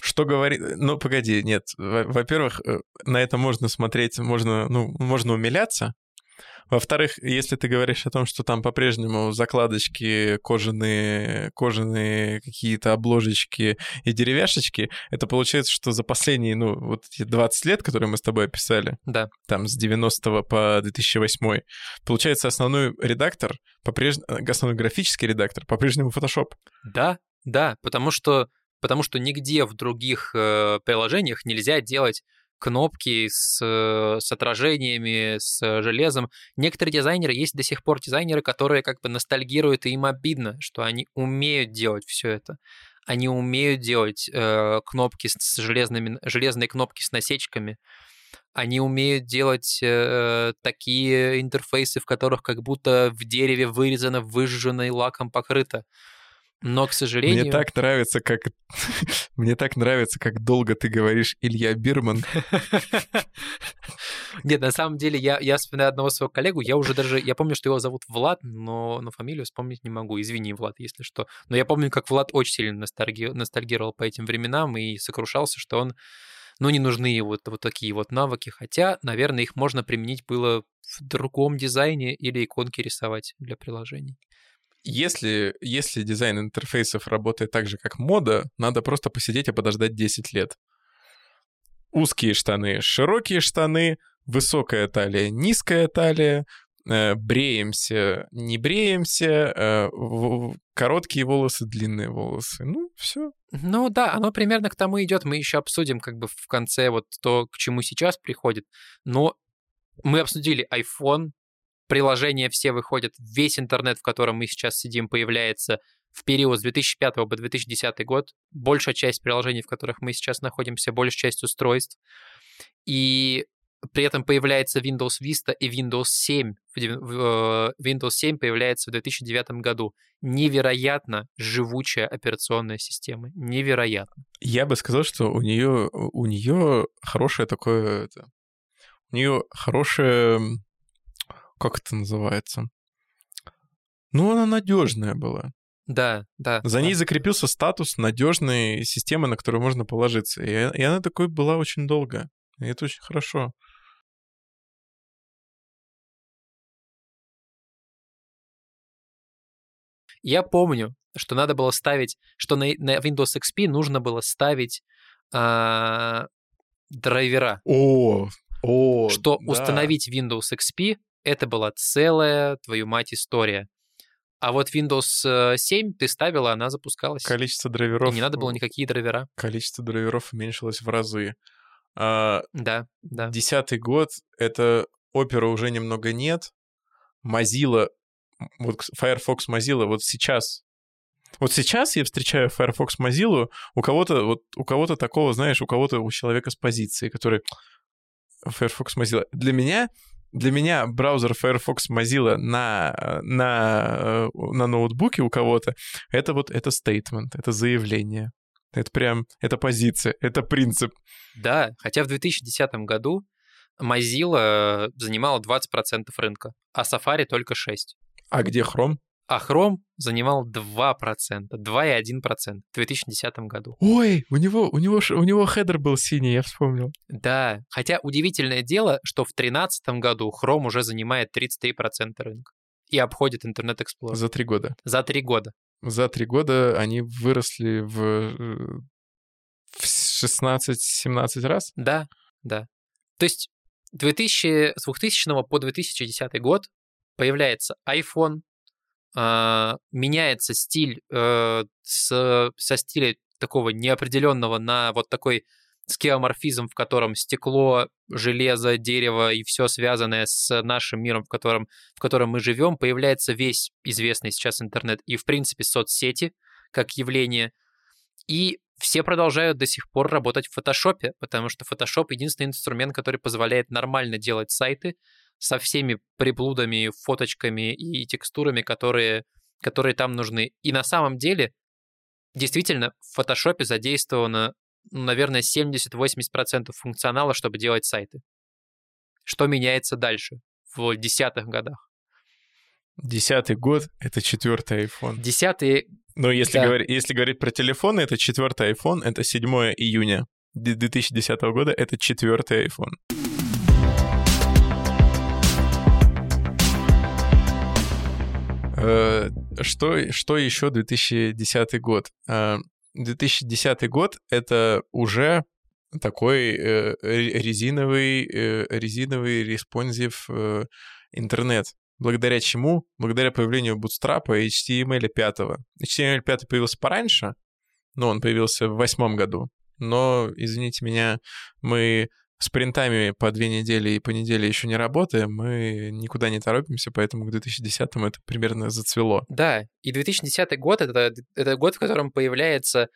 Что говорит... Ну, погоди, нет. Во- Во-первых, э, на это можно смотреть, можно, ну, можно умиляться. Во-вторых, если ты говоришь о том, что там по-прежнему закладочки, кожаные, кожаные какие-то обложечки и деревяшечки, это получается, что за последние, ну, вот эти 20 лет, которые мы с тобой описали, Да. там с 90 по 2008, получается, основной редактор, по-прежнему, основной графический редактор по-прежнему Photoshop. Да, да, потому что, потому что нигде в других э, приложениях нельзя делать кнопки с, э, с отражениями, с железом. Некоторые дизайнеры, есть до сих пор дизайнеры, которые как бы ностальгируют, и им обидно, что они умеют делать все это. Они умеют делать э, кнопки с железными, железные кнопки с насечками. Они умеют делать э, такие интерфейсы, в которых как будто в дереве вырезано, выжжено и лаком покрыто. Но, к сожалению... Мне так нравится, как... (laughs) Мне так нравится, как долго ты говоришь Илья Бирман. (laughs) Нет, на самом деле, я, я вспоминаю одного своего коллегу, я уже даже, я помню, что его зовут Влад, но, но фамилию вспомнить не могу. Извини, Влад, если что. Но я помню, как Влад очень сильно ностальги- ностальгировал по этим временам и сокрушался, что он, ну, не нужны вот, вот такие вот навыки, хотя, наверное, их можно применить было в другом дизайне или иконки рисовать для приложений. Если, если дизайн интерфейсов работает так же, как мода, надо просто посидеть и подождать 10 лет. Узкие штаны, широкие штаны, высокая талия, низкая талия, э, бреемся, не бреемся, э, короткие волосы, длинные волосы. Ну, все. Ну да, оно примерно к тому идет. Мы еще обсудим как бы в конце вот то, к чему сейчас приходит. Но мы обсудили iPhone, приложения все выходят, весь интернет, в котором мы сейчас сидим, появляется в период с 2005 по 2010 год. Большая часть приложений, в которых мы сейчас находимся, большая часть устройств. И при этом появляется Windows Vista и Windows 7. В дев- в, э, Windows 7 появляется в 2009 году. Невероятно живучая операционная система. Невероятно. Я бы сказал, что у нее у нее хорошее такое это, у нее хорошее как это называется? Ну, она надежная была. Да, да. За ней закрепился статус надежной системы, на которую можно положиться. И, и она такой была очень долго. И это очень хорошо. Я помню, что надо было ставить, что на, на Windows XP нужно было ставить а, драйвера. О, о, что да. установить Windows XP это была целая, твою мать, история. А вот Windows э, 7 ты ставила, она запускалась. Количество И драйверов... не надо было никакие драйвера. Количество драйверов уменьшилось в разы. А, Да, да. Десятый год, это опера уже немного нет. Mozilla, вот Firefox Mozilla, вот сейчас вот сейчас я встречаю Firefox Mozilla, у кого-то вот у кого-то такого, знаешь, у кого-то у человека с позиции, который Firefox Mozilla. Для меня для меня браузер Firefox Mozilla на, э, на, э, на ноутбуке у кого-то это вот это стейтмент, это заявление. Это прям, это позиция, это принцип. Да, хотя в 2010 году Mozilla занимала 20% рынка, а Safari только 6%. А где Chrome? А Chrome занимал 2%, 2,1% в 2010 году. Ой, у него, у него, у него хедер был синий, я вспомнил. Да, хотя удивительное дело, что в 2013 году Chrome уже занимает 33% рынка и обходит Internet Explorer За три года. за три года. За три года они выросли в, э, в 16-17 раз. Да, да. То есть 2000, с 2000 по 2010 год появляется iPhone, а, меняется стиль э, с, со стиля такого неопределенного на вот такой скеоморфизм, в котором стекло, железо, дерево и все связанное с нашим миром, в котором, в котором мы живем, появляется весь известный сейчас интернет и, в принципе, соцсети как явление. И все продолжают до сих пор работать в фотошопе, потому что фотошоп единственный инструмент, который позволяет нормально делать сайты со всеми приблудами, фоточками и текстурами, которые, которые там нужны. И на самом деле, действительно, в фотошопе задействовано, ну, наверное, 70-80% функционала, чтобы делать сайты. Что меняется дальше, в десятых годах? Десятый год — это четвертый iPhone. Десятые Но если, Да. говорить, если говорить про телефоны, это четвертый iPhone, это 7 июня 2010 года, это четвертый iPhone. Что, что еще 2010 год? Э, 2010 год — это уже такой э, ре- резиновый, э, резиновый responsive э, интернет. Благодаря чему? Благодаря появлению Bootstrap и HTML 5. HTML 5 появился пораньше, но он появился в восьмом году. Но, извините меня, мы с принтами по две недели и по неделе еще не работаем, мы никуда не торопимся, поэтому к 2010 это примерно зацвело. Да, и 2010 год это, это год, в котором появляется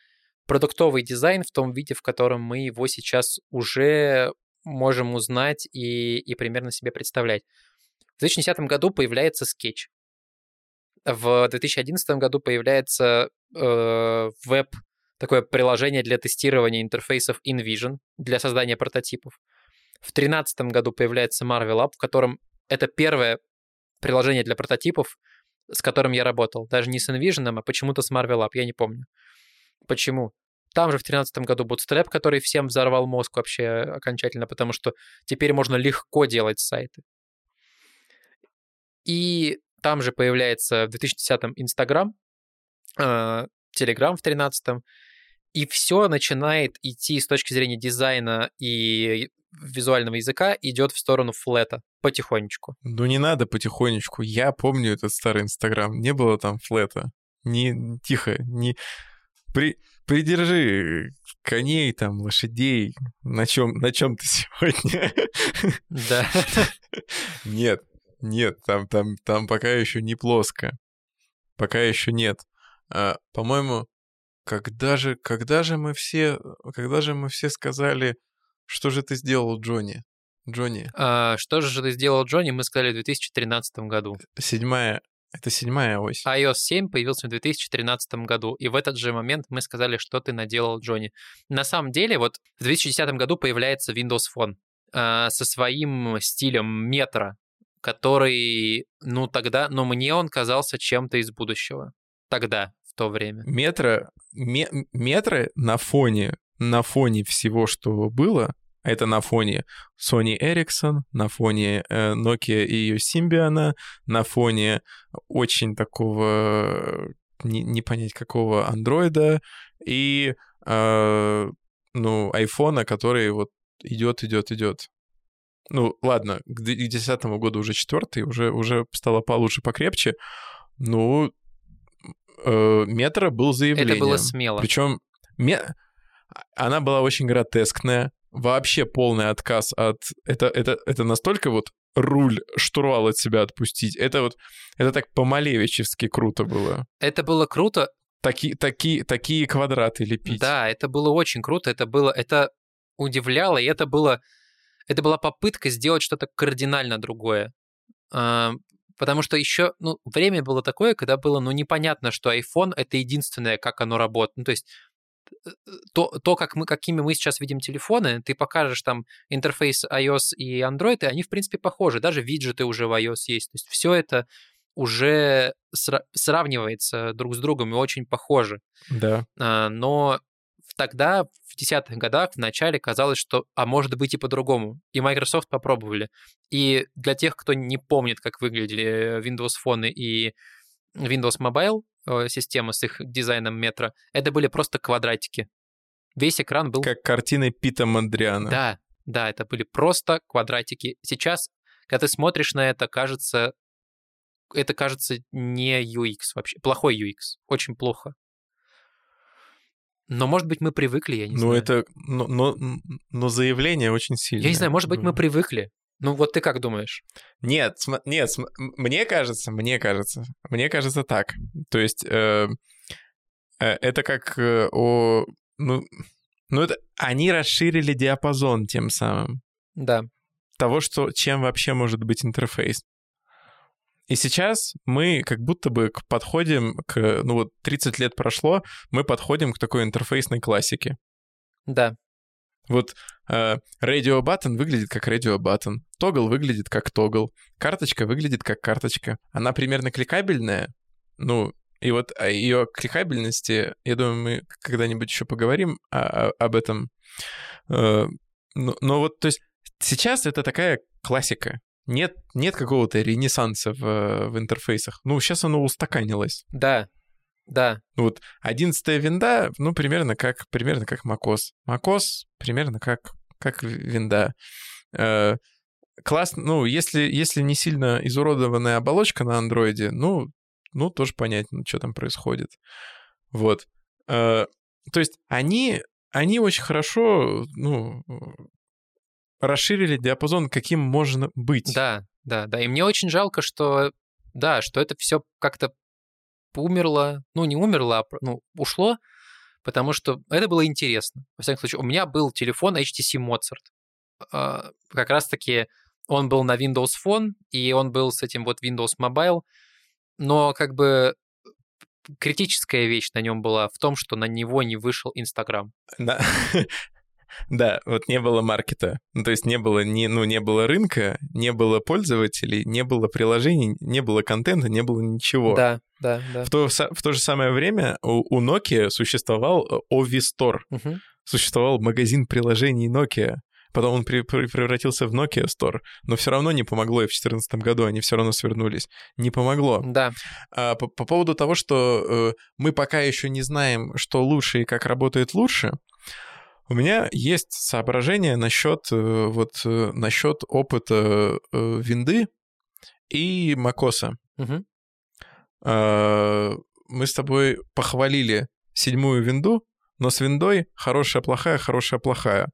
продуктовый дизайн в том виде, в котором мы его сейчас уже можем узнать и, и примерно себе представлять. В 2010 году появляется скетч. В 2011 году появляется э, веб, такое приложение для тестирования интерфейсов InVision для создания прототипов. В 2013 году появляется Marvel App, в котором это первое приложение для прототипов, с которым я работал. Даже не с InVision, а почему-то с Marvel App, я не помню. Почему? Там же в 2013 году Bootstrap, который всем взорвал мозг вообще окончательно, потому что теперь можно легко делать сайты. И там же появляется в 2010-м Instagram, э, Telegram в 2013-м, и все начинает идти с точки зрения дизайна и визуального языка, идет в сторону флета потихонечку. Ну не надо потихонечку. Я помню этот старый Инстаграм. Не было там флета. Не, тихо, не... При, придержи коней, там, лошадей. На чем, на чем ты (laughs) сегодня? Да. (laughs) Нет, нет, там, там, там пока еще не плоско. Пока еще нет. А, по-моему, когда же, когда же мы все, когда же мы все сказали, что же ты сделал, Джонни? Джонни, А, что же ты сделал, Джонни? Мы сказали в 2013 году. седьмая, это седьмая ось. iOS 7 появился в 2013 году, и в этот же момент мы сказали, что ты наделал, Джонни. На самом деле, вот в 2010 году появляется Windows Phone а, со своим стилем метро, который, ну тогда, но мне он казался чем-то из будущего. Тогда, в то время. Метро, ме- метро на фоне, на фоне всего, что было, это на фоне Sony Ericsson, на фоне э, Nokia и ее Symbian, на фоне очень такого не, не понять какого андроида и э, ну айфона, который вот идет, идет, идет. Ну ладно, к 2010 году уже четвертый, уже уже стало получше, покрепче. Ну э, метро был заявлением. Это было смело. Причем ме... она была очень гротескная, вообще полный отказ от... Это, это, это настолько вот руль, штурвал от себя отпустить. Это вот, это так по-малевичевски круто было. Это было круто. Такие, такие, такие квадраты лепить. Да, это было очень круто. Это было, это удивляло, и это было, это была попытка сделать что-то кардинально другое. Потому что еще, ну, время было такое, когда было, ну, непонятно, что iPhone — это единственное, как оно работает. Ну, то есть то, то как мы, какими мы сейчас видим телефоны, ты покажешь там интерфейс iOS и Android, и они, в принципе, похожи. Даже виджеты уже в iOS есть. То есть все это уже сра- сравнивается друг с другом и очень похоже. Да. А, но тогда, в десятых годах, в начале казалось, что, а может быть и по-другому. И Microsoft попробовали. И для тех, кто не помнит, как выглядели Windows Phone и Windows Mobile, Э, система с их дизайном метро, это были просто квадратики. Весь экран был... Как картины Пита Мандриана. Да, да, это были просто квадратики. Сейчас, когда ты смотришь на это, кажется, это кажется не UX вообще, плохой UX, очень плохо. Но, может быть, мы привыкли, я не ну, знаю. Это, но, но, но заявление очень сильное. Я не знаю, может быть, мы привыкли. Ну вот ты как думаешь? Нет, см- нет, см- мне кажется, мне кажется, мне кажется так. То есть э, э, это как э, о, ну, ну это они расширили диапазон тем самым. Да. Того, что чем вообще может быть интерфейс. И сейчас мы как будто бы подходим к, ну вот 30 лет прошло, мы подходим к такой интерфейсной классике. Да. Вот э, Radio Button выглядит как Radio Button, Toggle выглядит как Toggle, карточка выглядит как карточка. Она примерно кликабельная, ну, и вот о ее кликабельности, я думаю, мы когда-нибудь еще поговорим о, о, об этом. Э, но, но вот, то есть, сейчас это такая классика. Нет, нет какого-то ренессанса в, в интерфейсах. Ну, сейчас оно устаканилось. Да, да. Ну вот 11 винда, ну, примерно как, примерно как macOS. macOS примерно как, как винда. Э, класс, ну, если, если не сильно изуродованная оболочка на андроиде, ну, ну, тоже понятно, что там происходит. Вот. Э, то есть они, они очень хорошо, ну, расширили диапазон, каким можно быть. Да, да, да. И мне очень жалко, что, да, что это все как-то умерло, ну, не умерло, а ну, ушло, потому что это было интересно. Во всяком случае, у меня был телефон HTC Mozart. А, как раз-таки он был на Windows Phone, и он был с этим вот Windows Mobile, но как бы критическая вещь на нем была в том, что на него не вышел Инстаграм. Да. (laughs) Да, вот не было маркета. Ну, то есть не было, не, ну, не было рынка, не было пользователей, не было приложений, не было контента, не было ничего. Да, да, да. В то, в то же самое время у, у Nokia существовал э, Ovi Store. Угу. Существовал магазин приложений Nokia. Потом он при, при, превратился в Nokia Store, но все равно не помогло, и в 2014 году они все равно свернулись. Не помогло. Да. А, по, по поводу того, что э, мы пока еще не знаем, что лучше и как работает лучше, у меня есть соображение насчет э, вот э, насчет опыта э, винды и макоса. Угу. Мы с тобой похвалили седьмую винду, но с виндой хорошая, плохая, хорошая, плохая.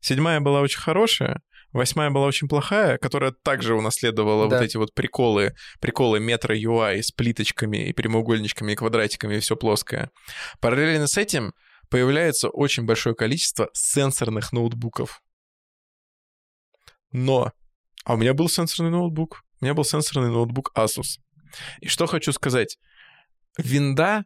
Седьмая была очень хорошая, восьмая была очень плохая, которая также унаследовала да. вот эти вот приколы, приколы метро UI с плиточками и прямоугольничками и квадратиками и все плоское. Параллельно с этим появляется очень большое количество сенсорных ноутбуков. Но, а у меня был сенсорный ноутбук, у меня был сенсорный ноутбук Asus. И что хочу сказать, винда,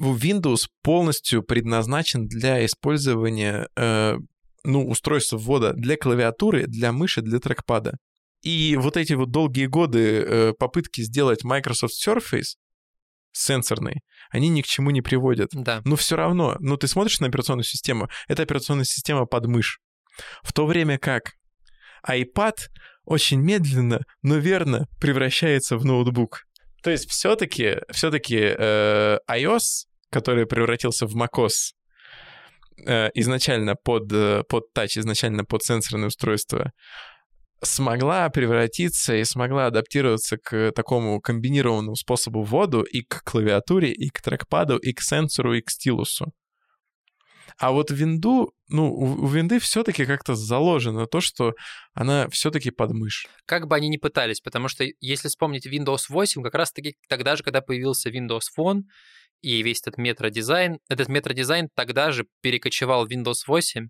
Windows полностью предназначен для использования э, ну, устройства ввода для клавиатуры, для мыши, для трекпада. И вот эти вот долгие годы э, попытки сделать Microsoft Surface сенсорные, они ни к чему не приводят. Да. Но все равно, ну ты смотришь на операционную систему, это операционная система под мышь. В то время как iPad очень медленно, но верно превращается в ноутбук. То есть все-таки все-таки э, iOS, который превратился в macOS, э, изначально под, э, под тач, изначально под сенсорное устройство, смогла превратиться и смогла адаптироваться к такому комбинированному способу вводу и к клавиатуре, и к трекпаду, и к сенсору, и к стилусу. А вот винду, ну, у, винды все-таки как-то заложено то, что она все-таки под мышь. Как бы они ни пытались, потому что если вспомнить Windows 8, как раз-таки тогда же, когда появился Windows Phone, и весь этот метродизайн, этот метродизайн тогда же перекочевал в Windows 8,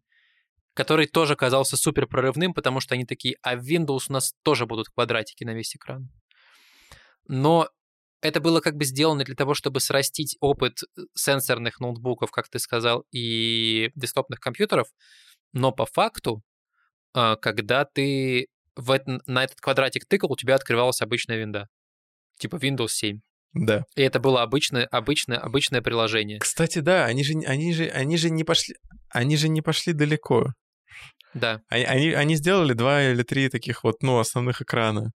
который тоже казался супер прорывным, потому что они такие, а в Windows у нас тоже будут квадратики на весь экран. Но это было как бы сделано для того, чтобы срастить опыт э, сенсорных ноутбуков, как ты сказал, и десктопных компьютеров, но по факту, а, когда ты в это, на этот квадратик тыкал, у тебя открывалась обычная винда. Типа Windows 7. Да. И это было обычное, обычное, обычное приложение. Кстати, да, они же, они же, они же не пошли, они же не пошли далеко. Да, Они, они, они сделали два или три таких вот, ну, основных экрана.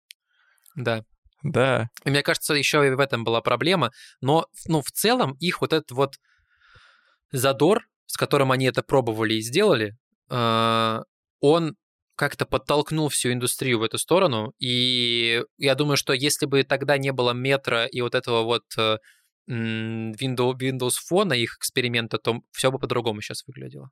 да. Да. И мне кажется, еще и в этом была проблема. Но, ну, в целом, их вот этот вот задор, с которым они это пробовали и сделали, э, он как-то подтолкнул всю индустрию в эту сторону. И я думаю, что если бы тогда не было метра и вот этого вот э, Windows, Windows Phone, их эксперимента, то все бы по-другому сейчас выглядело.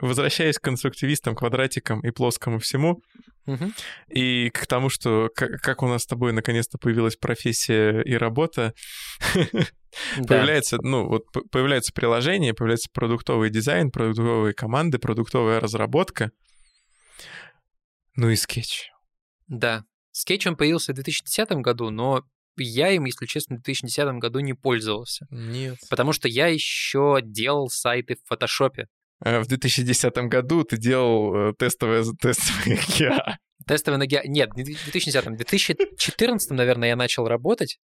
Возвращаясь к конструктивистам, квадратикам и плоскому всему, Мгм. и к тому, что как, как у нас с тобой наконец-то появилась профессия и работа, Да. появляется, ну, вот п- появляются приложения, появляется продуктовый дизайн, продуктовые команды, продуктовая разработка. Ну и скетч. Да. Скетч он появился в 2010 году, но я им, если честно, в 2010 году не пользовался. Нет. Потому что я еще делал сайты в фотошопе. В 2010 году ты делал э, тестовое, тестовое (laughs) GA. Тестовый на гео- Нет, не в 2010 В 2014, наверное, я начал работать,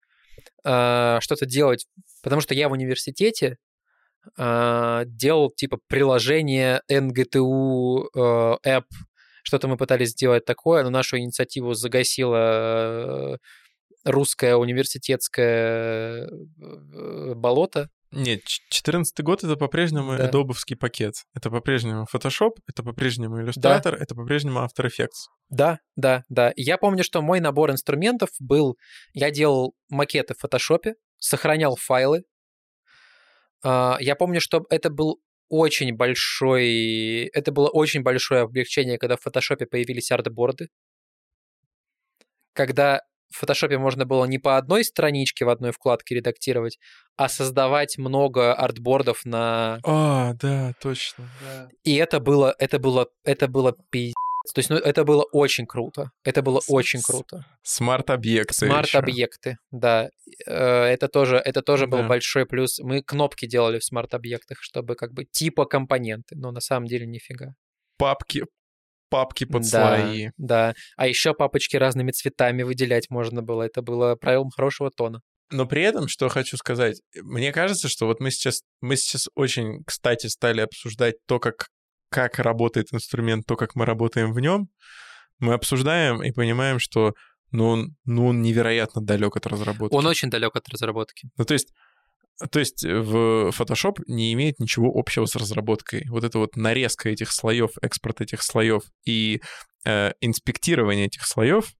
э, что-то делать, потому что я в университете э, делал типа приложение э, App. Что-то мы пытались сделать такое, но нашу инициативу загасило э, русское университетское э, болото. Нет, 2014 год это по-прежнему Да. Adobe пакет. Это по-прежнему Photoshop, это по-прежнему Illustrator, это по-прежнему After Effects. Да, да, да. И Я помню, что мой набор инструментов был... Я делал макеты в фотошопе, сохранял файлы. А, Я помню, что это был очень большой... Это было очень большое облегчение, когда в фотошопе появились артборды. Когда в фотошопе можно было не по одной страничке в одной вкладке редактировать, а создавать много артбордов на А, да, точно. Да. и это было, это было, это было пиздец. То есть, ну, это было очень круто. Это было С- очень круто. Смарт-объекты. Смарт-объекты, да. Э, Это тоже, это тоже был Да. большой плюс. Мы кнопки делали в смарт-объектах, чтобы как бы типа компоненты, но на самом деле нифига. Папки, папки под да, слои. Да. А еще папочки разными цветами выделять можно было. Это было правилом хорошего тона. Но при этом, что хочу сказать, мне кажется, что вот мы сейчас, мы сейчас очень, кстати, стали обсуждать то, как, как работает инструмент, то, как мы работаем в нем. Мы обсуждаем и понимаем, что ну, он, ну, он невероятно далек от разработки. Он очень далек от разработки. Ну, то есть, то есть в Photoshop не имеет ничего общего с разработкой. Вот это вот нарезка этих слоев, экспорт этих слоев и э, инспектирование этих слоев,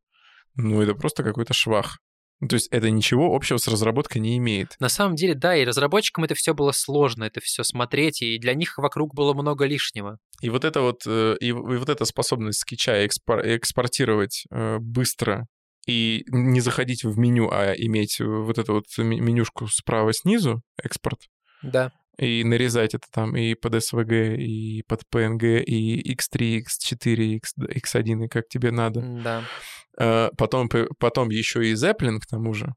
ну, это просто какой-то швах. Ну, То есть это ничего общего с разработкой не имеет. На самом деле, да, и разработчикам это все было сложно, это все смотреть, и для них вокруг было много лишнего. И вот это вот, э, и, и вот эта способность скетча экспор- экспортировать э, быстро и не заходить в меню, а иметь вот эту вот ме- менюшку справа снизу, экспорт, Да. и нарезать это там и под SVG, и под PNG, и X3, X4, X, X1, и как тебе надо. Да. Э, Потом, потом еще и Zeplin к тому же.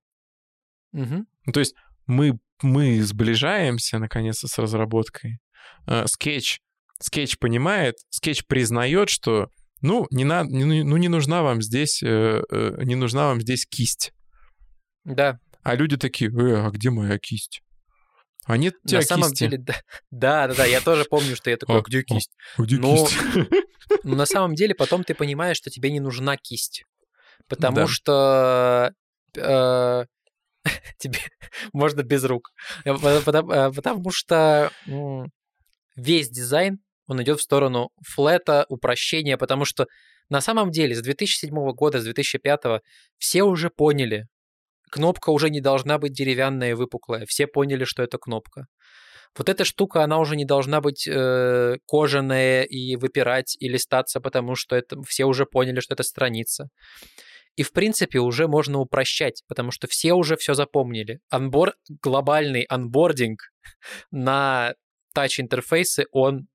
Ну, то есть мы, мы сближаемся, наконец-то, с разработкой. Э, Sketch, Sketch понимает, скетч признает, что ну, не, на, не, ну, не нужна вам здесь, э, э, не нужна вам здесь кисть. Да. А люди такие, э, а где моя кисть? А нет тебя На самом кисти. деле, да, да, да, да, я тоже помню, что я такой, А, «А где а, кисть? А где но- кисть? (laughs) Но на самом деле потом ты понимаешь, что тебе не нужна кисть. Потому Да. что э, (laughs) тебе можно без рук. Э, по- Потому, потому что весь дизайн, он идет в сторону флета, упрощения, потому что на самом деле с 2007 года, с 2005 все уже поняли, кнопка уже не должна быть деревянная и выпуклая. Все поняли, что это кнопка. Вот эта штука, она уже не должна быть э, кожаная и выпирать и листаться, потому что это все уже поняли, что это страница. И, в принципе, уже можно упрощать, потому что все уже все запомнили. Анбор... Глобальный анбординг (laughs) на тач-интерфейсы, он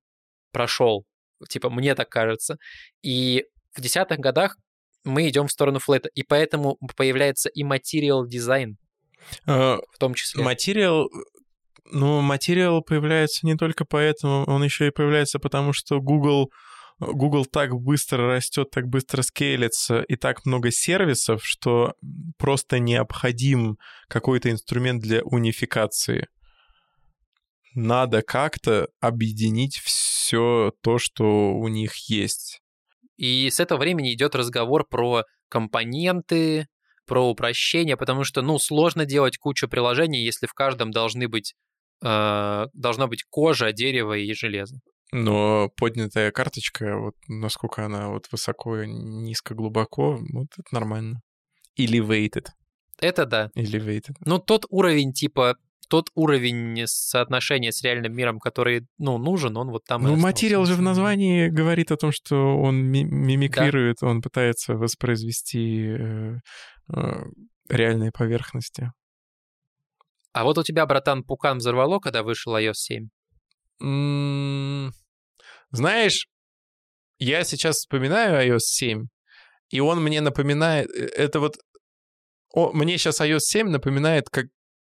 прошел. Типа, мне так кажется. И в десятых годах мы идем в сторону флета, и поэтому появляется и материал дизайн Э, в том числе. Материал, ну, материал появляется не только поэтому, он еще и появляется потому, что Google, Google так быстро растет, так быстро скейлится, и так много сервисов, что просто необходим какой-то инструмент для унификации. Надо как-то объединить все то, что у них есть. И с этого времени идет разговор про компоненты, про упрощение, потому что, ну, сложно делать кучу приложений, если в каждом должны быть, э, должно быть кожа, дерево и железо. Но поднятая карточка, вот насколько она вот высоко, низко, глубоко, вот это нормально. Elevated. Это да. Elevated. Ну, тот уровень, типа, тот уровень соотношения с реальным миром, который, ну, нужен, он вот там Ну, материал же в названии говорит о том, что он ми- мимикрирует, он пытается воспроизвести э, э, реальные поверхности. А вот у тебя, братан, Пукан взорвало, когда вышел iOS 7? М, Знаешь, я сейчас вспоминаю iOS 7, и он мне напоминает... э, Это вот... О, мне сейчас iOS 7 напоминает, как,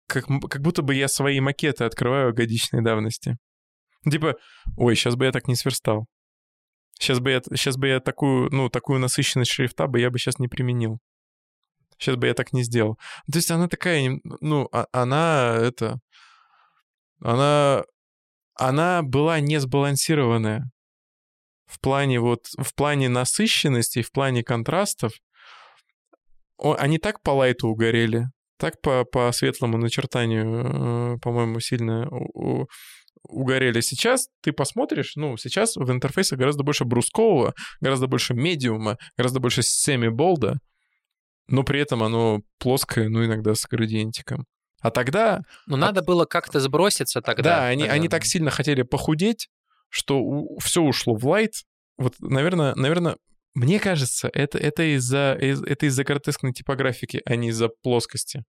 как, как будто бы я свои макеты открываю годичной давности. Типа, ой, сейчас бы я так не сверстал. Сейчас бы я, сейчас бы я такую, ну, такую насыщенность шрифта бы я бы сейчас не применил. Сейчас бы я так не сделал. То есть она такая, ну, а- она это... Она она была не сбалансированная в плане вот в плане насыщенности, в плане контрастов. Они так по лайту угорели, так по, по светлому начертанию, э, по-моему, сильно у- у- угорели. Сейчас ты посмотришь, ну, сейчас в интерфейсе гораздо больше брускового, гораздо больше медиума, гораздо больше семи-болда, но при этом оно плоское, ну, иногда с градиентиком. А тогда Ну, надо было как-то сброситься тогда. да, они, они наверное. так сильно хотели похудеть, что все ушло в лайт. Вот, наверное, наверное, мне кажется, это, это из-за из- это из-за гротескной типографики, а не из-за плоскости.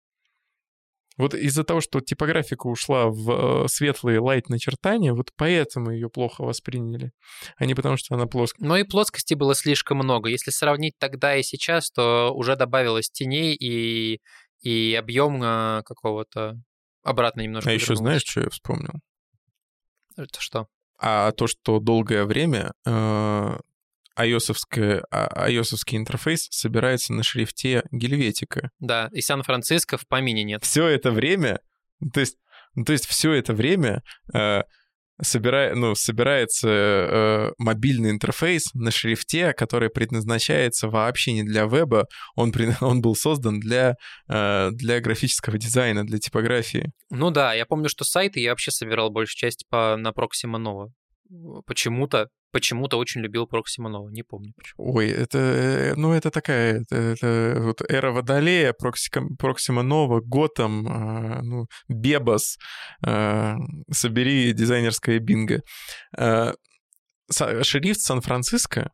Вот из-за того, что типографика ушла в э, светлые лайт начертания, вот поэтому ее плохо восприняли, а не потому, что она плоская. Но и плоскости было слишком много. Если сравнить тогда и сейчас, то уже добавилось теней и, и объем а, какого-то обратно немножко. А еще вернулся. знаешь, что я вспомнил? Это что? А то, что долгое время э, а- iOS-овский интерфейс собирается на шрифте Гельветика. Да, и Сан-Франциско в помине нет. все это время, то есть, ну, то есть все это время э, собира- ну, собирается э, мобильный интерфейс на шрифте, который предназначается вообще не для веба, он, при- (laughs) он был создан для, э, для графического дизайна, для типографии. Ну да, я помню, что сайты я вообще собирал большую часть по, на Proxima Nova. Почему-то, почему-то очень любил Nova, не помню почему. Ой, это, э, ну, это такая, это, это вот эра Водолея, Проксика- Проксима Нова, Готом, э, ну, Бебас, э, собери дизайнерское бинго. Э, шрифт Сан-Франциско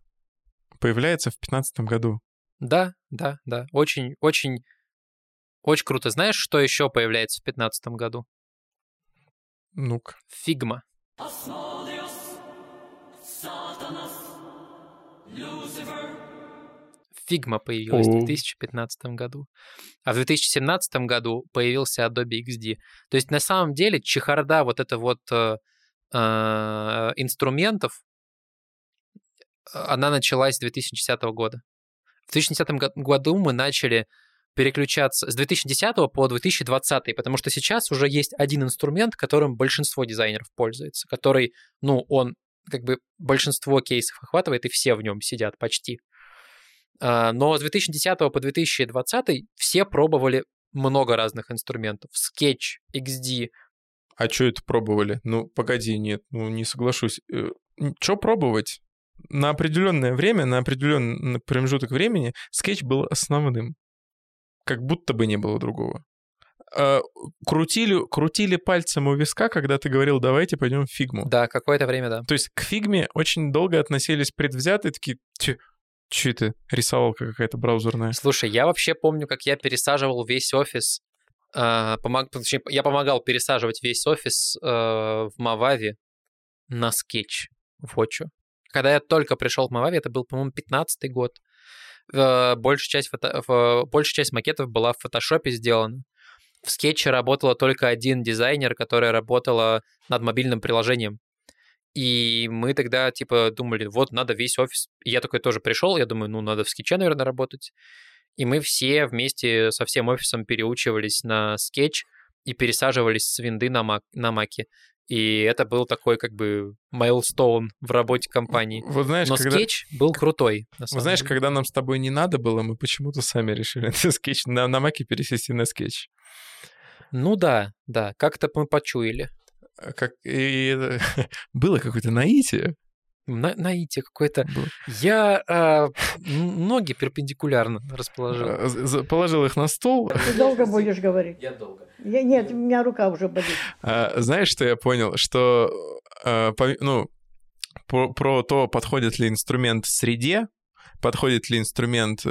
появляется в 2015 году. Да, да, да, очень, очень, очень круто. Знаешь, что еще появляется в 2015 году? Ну-ка. Фигма. Фигма появилась в О. 2015 году. А в 2017 году появился Adobe XD. То есть на самом деле чехарда вот это вот э, э, инструментов она началась с 2010 года. В 2010 го- году мы начали переключаться с 2010 по 2020, потому что сейчас уже есть один инструмент, которым большинство дизайнеров пользуется, который, ну, он как бы большинство кейсов охватывает, и все в нем сидят почти. А, Но с 2010 по 2020 все пробовали много разных инструментов. Sketch, XD, А что это пробовали? Ну, погоди, нет, ну не соглашусь. Что пробовать? На определенное время, на определенный промежуток времени скетч был основным. Как будто бы не было другого. А, Крутили, крутили пальцем у виска, когда ты говорил, давайте пойдем в фигму. да, какое-то время, да. То есть к фигме очень долго относились предвзятые, такие, это, рисовалка какая-то браузерная. Слушай, я вообще помню, как я пересаживал весь офис. а, помог- точнее, я помогал пересаживать весь офис э, в Мавави на скетч в Очу. Когда я только пришел в Мавави, это был, по-моему, 15 год. Э, Большая часть, фото- в- большая часть макетов была в фотошопе сделана. В скетче работала только один дизайнер, которая работала над мобильным приложением. И мы тогда, типа, думали, вот, надо весь офис. И я такой тоже пришел, я думаю, ну, надо в скетче, наверное, работать. И мы все вместе со всем офисом переучивались на скетч и пересаживались с винды на, мак, на маке. И это был такой, как бы, milestone в работе компании. Вот знаешь, Но когда... скетч был крутой. самом знаешь, деле. когда нам с тобой не надо было, мы почему-то сами решили (laughs) на скетч, на, на маке пересесть на скетч. Ну да, да, как-то мы почуяли. А Как... И это- (laughs) было какое-то наитие. На, наите какой-то... Было. Я а, м- ноги перпендикулярно расположил. А, Положил их на стол. Ты долго (laughs) будешь говорить? Я долго. Я, нет, у меня рука уже болит. А, Знаешь, что я понял? Что, а, по- ну, про, про то, подходит ли инструмент среде, подходит ли инструмент э,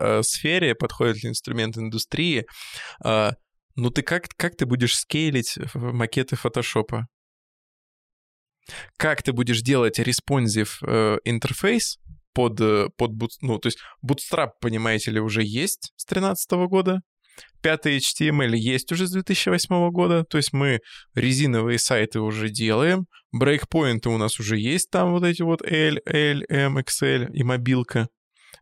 э, сфере, подходит ли инструмент индустрии. А, Ну ты как, как ты будешь скейлить макеты фотошопа? Как ты будешь делать responsive э, интерфейс под, э, под boot- ну, то есть Bootstrap, понимаете ли, уже есть с 2013 года, Пятый HTML есть уже с 2008 года, то есть мы резиновые сайты уже делаем, брейкпоинты у нас уже есть, там вот эти вот L, L, M, XL и мобилка.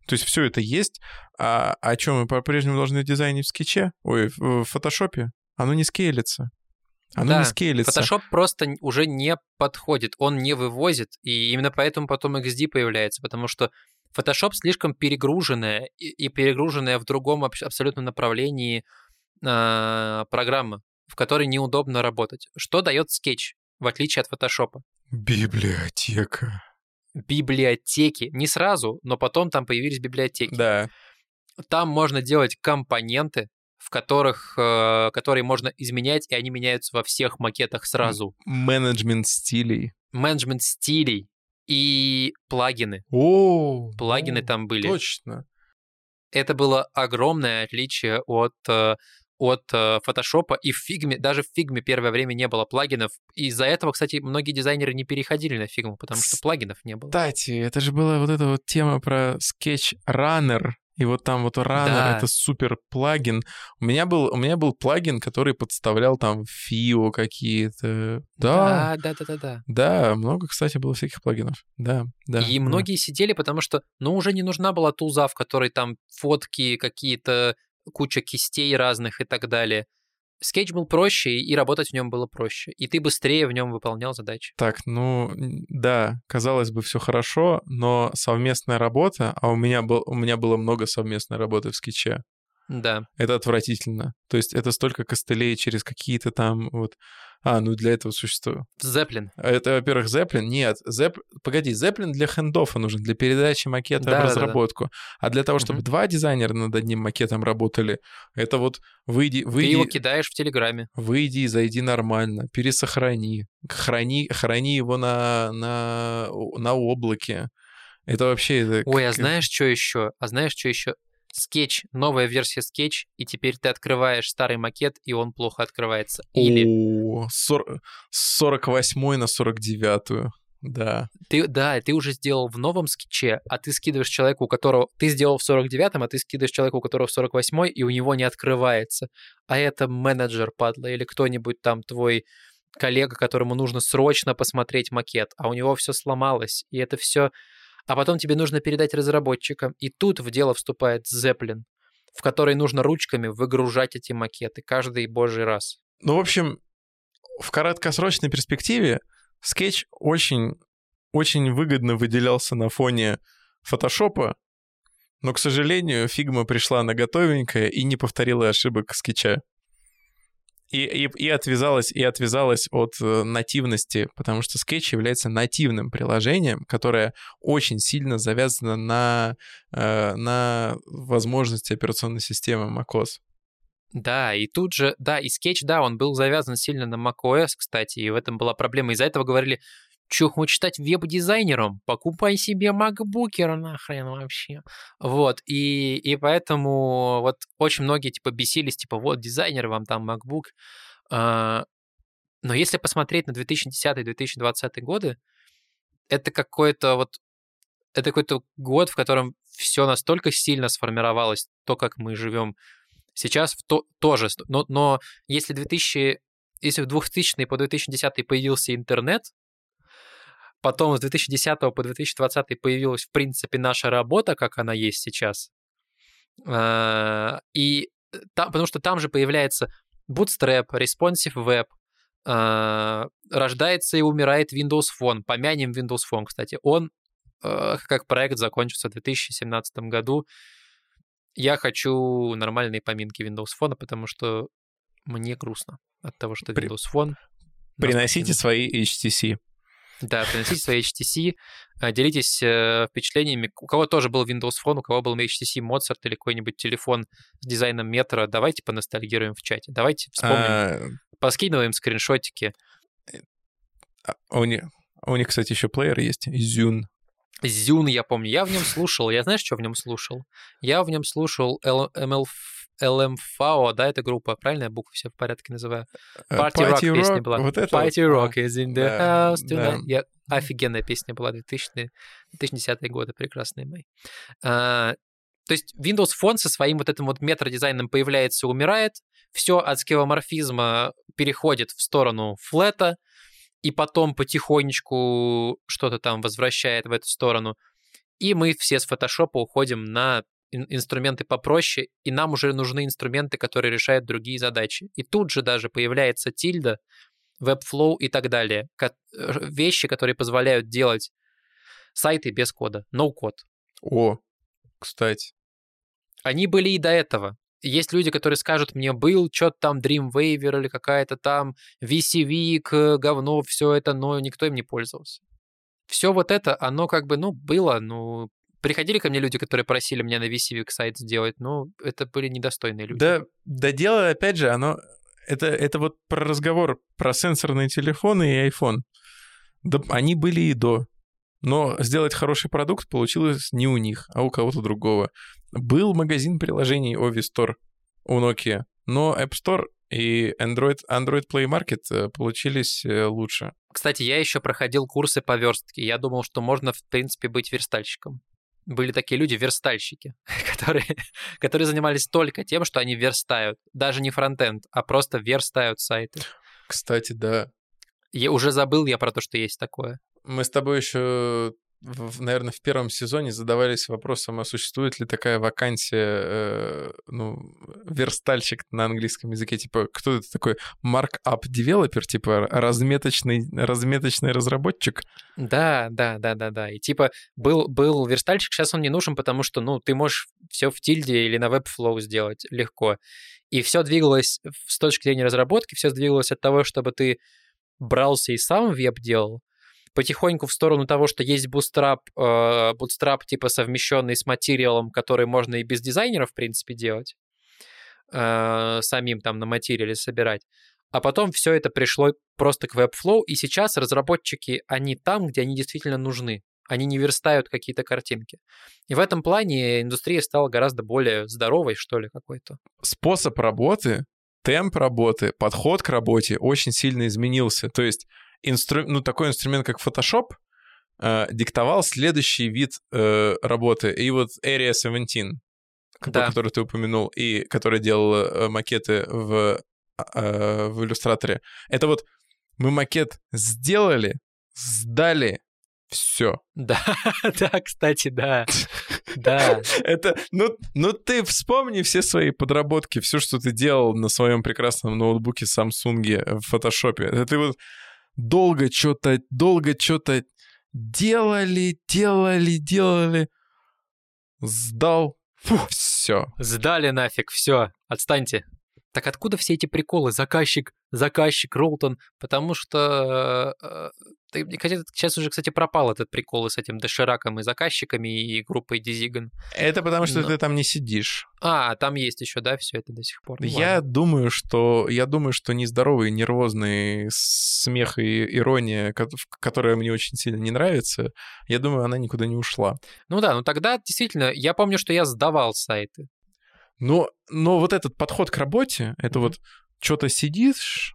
То есть все это есть. А о чем мы по-прежнему должны дизайнить в скетче? Ой, в фотошопе? Оно не скейлится. Оно Да, не скейлится. Photoshop просто уже не подходит, он не вывозит, и именно поэтому потом XD появляется, потому что Photoshop слишком перегруженная и, перегруженная в другом аб- абсолютно направлении а, программа, в которой неудобно работать. Что дает Sketch, в отличие от Photoshop? Библиотека. Библиотеки. Не сразу, но потом там появились библиотеки. Да. Там можно делать компоненты, в которых, э, которые можно изменять, и они меняются во всех макетах сразу. Менеджмент стилей. менеджмент стилей и плагины. О, Плагины о, там были. Точно. Это было огромное отличие от э, от э, Photoshop и в Figma, даже в Figma первое время не было плагинов. Из-за этого, кстати, многие дизайнеры не переходили на Figma, потому что плагинов не было. Кстати, это же была вот эта вот тема про Sketch Runner. И вот там вот Runner Да. это супер плагин. У меня был у меня был плагин, который подставлял там фио какие-то. Да, да, да, да, да. да, много, кстати, было всяких плагинов. Да, да. и да. многие сидели, потому что, ну, уже не нужна была тулза, в которой там фотки, какие-то куча кистей разных и так далее. Скетч был проще, и работать в нем было проще. И ты быстрее в нем выполнял задачи. Так, ну да, казалось бы, все хорошо, но совместная работа, а у меня, был, у меня было много совместной работы в скетче, Да. это отвратительно. То есть это столько костылей через какие-то там вот... А, ну для этого существует. Зеплин. Это, во-первых, Zeppelin. Нет, Зеп... погоди, Zeppelin для хендофа нужен, для передачи макета в Да-да-да. разработку. А для того, чтобы Мгм. два дизайнера над одним макетом работали, это вот выйди, Ты выйди, его кидаешь в Телеграме. выйди и зайди нормально, пересохрани, храни, храни его на, на, на облаке. Это вообще... Это Ой, а знаешь, что еще? А знаешь, что еще? Скетч, новая версия скетч, и теперь ты открываешь старый макет, и он плохо открывается. Или О, сор- с 48 на 49 да. ты, да, ты уже сделал в новом скетче, а ты скидываешь человеку, у которого... Ты сделал в 49-м, а ты скидываешь человеку, у которого в 48-й, и у него не открывается. А это менеджер, падла, или кто-нибудь там твой коллега, которому нужно срочно посмотреть макет, а у него все сломалось, и это все а потом тебе нужно передать разработчикам, и тут в дело вступает Zeplin, в который нужно ручками выгружать эти макеты каждый божий раз. Ну, в общем, в краткосрочной перспективе скетч очень, очень выгодно выделялся на фоне фотошопа, но, к сожалению, фигма пришла на готовенькое и не повторила ошибок скетча. И, и, и отвязалась, и отвязалась от э, нативности, потому что Sketch является нативным приложением, которое очень сильно завязано на, э, на возможности операционной системы macOS. Да, и тут же, да, и Sketch, да, он был завязан сильно на macOS, кстати, и в этом была проблема. Из-за этого говорили, Чё, хочешь стать веб-дизайнером? Покупай себе макбукер нахрен вообще. Вот, и, и поэтому вот очень многие, типа, бесились, типа, вот, дизайнер, вам там MacBook. А, но если посмотреть на 2010-2020 годы, это какой-то вот это какой-то год, в котором все настолько сильно сформировалось, то, как мы живем сейчас, в то, тоже. Но, но если 2000, если в 2000 по 2010 появился интернет, Потом с 2010 по 2020 появилась, в принципе, наша работа, как она есть сейчас. А, и там, потому что там же появляется Bootstrap, Responsive Web, а, рождается и умирает Windows Phone. Помянем Windows Phone, кстати. Он а, как проект закончится в 2017 году. Я хочу нормальные поминки Windows Phone, потому что мне грустно от того, что Windows Phone... Приносите свои HTC. Да, приносите свои HTC, а, делитесь э, впечатлениями. У кого тоже был Windows Phone, у кого был HTC Mozart или какой-нибудь телефон с дизайном метра, давайте поностальгируем в чате. Давайте вспомним, а... поскидываем скриншотики. А у, них, у них, кстати, еще плеер есть, Zune. Зюн, я помню. Я в нем слушал. Я знаешь, что в нем слушал? Я в нем слушал ML LMFAO, да, это группа, правильно я буквы все в порядке называю? Э, Party, Party Rock, Rock песня была. Вот это Party вот. Rock is in the да, house tonight. Да. Я, офигенная песня была, 2000 2010 годы, прекрасные мои. А, то есть Windows Phone со своим вот этим вот метродизайном появляется умирает, все от скевоморфизма переходит в сторону флета, и потом потихонечку что-то там возвращает в эту сторону. И мы все с фотошопа уходим на инструменты попроще, и нам уже нужны инструменты, которые решают другие задачи. И тут же даже появляется тильда, Webflow и так далее. Э, вещи, которые позволяют делать сайты без кода, no-код. О, кстати. Они были и до этого. Есть люди, которые скажут мне, был что-то там Dreamweaver или какая-то там VCV, говно, все это, но никто им не пользовался. Все вот это, оно как бы, ну, было, ну, Приходили ко мне люди, которые просили меня на VCVIC сайт сделать, но это были недостойные люди. Да, да дело, опять же, оно... Это, это вот про разговор про сенсорные телефоны и iPhone. Да, они были и до. Но сделать хороший продукт получилось не у них, а у кого-то другого. Был магазин приложений Ovi Store у Nokia, но App Store и Android, Android Play Market э, получились э, лучше. Кстати, я еще проходил курсы по верстке. Я думал, что можно, в принципе, быть верстальщиком были такие люди, верстальщики, (laughs) которые, которые занимались только тем, что они верстают. Даже не фронтенд, а просто верстают сайты. Кстати, да. Я уже забыл я про то, что есть такое. Мы с тобой еще в, наверное, в первом сезоне задавались вопросом, а существует ли такая вакансия, э, ну, верстальщик на английском языке, типа, кто это такой, markup девелопер, типа, разметочный, разметочный разработчик? Да, да, да, да, да. И типа был, был верстальщик, сейчас он не нужен, потому что, ну, ты можешь все в тильде или на Webflow сделать легко. И все двигалось с точки зрения разработки, все двигалось от того, чтобы ты брался и сам веб делал, потихоньку в сторону того, что есть Bootstrap, э, Bootstrap типа совмещенный с материалом, который можно и без дизайнера, в принципе, делать, э, самим там на материале собирать. А потом все это пришло просто к Webflow, и сейчас разработчики, они там, где они действительно нужны. Они не верстают какие-то картинки. И в этом плане индустрия стала гораздо более здоровой, что ли, какой-то. Способ работы, темп работы, подход к работе очень сильно изменился. То есть инстру... ну, такой инструмент, как Photoshop, э, диктовал следующий вид э, работы. И вот Area 17, да. который ты упомянул, и который делал э, макеты в, э, в иллюстраторе. Это вот мы макет сделали, сдали, Все. Да, (laughs) да, кстати, да. Да. Это, ну, ну ты вспомни все свои подработки, все, что ты делал на своем прекрасном ноутбуке Samsung в фотошопе. Это ты вот долго что-то, долго что-то делали, делали, делали, сдал, все. Сдали нафиг, все, отстаньте. Так откуда все эти приколы? Заказчик, заказчик, Ролтон. Потому что э, мне кажется, сейчас уже, кстати, пропал этот прикол с этим дошираком и заказчиками и группой Дизиган. Это потому, что Но- ты там не сидишь. А, там есть еще, да, все это до сих пор. Ну, Я ладно. думаю, что я думаю, что нездоровый, нервозный смех и ирония, ко- которая мне очень сильно не нравится, я думаю, она никуда не ушла. Ну да, ну тогда действительно, я помню, что я сдавал сайты. Но, но вот этот подход к работе, это вот что-то сидишь,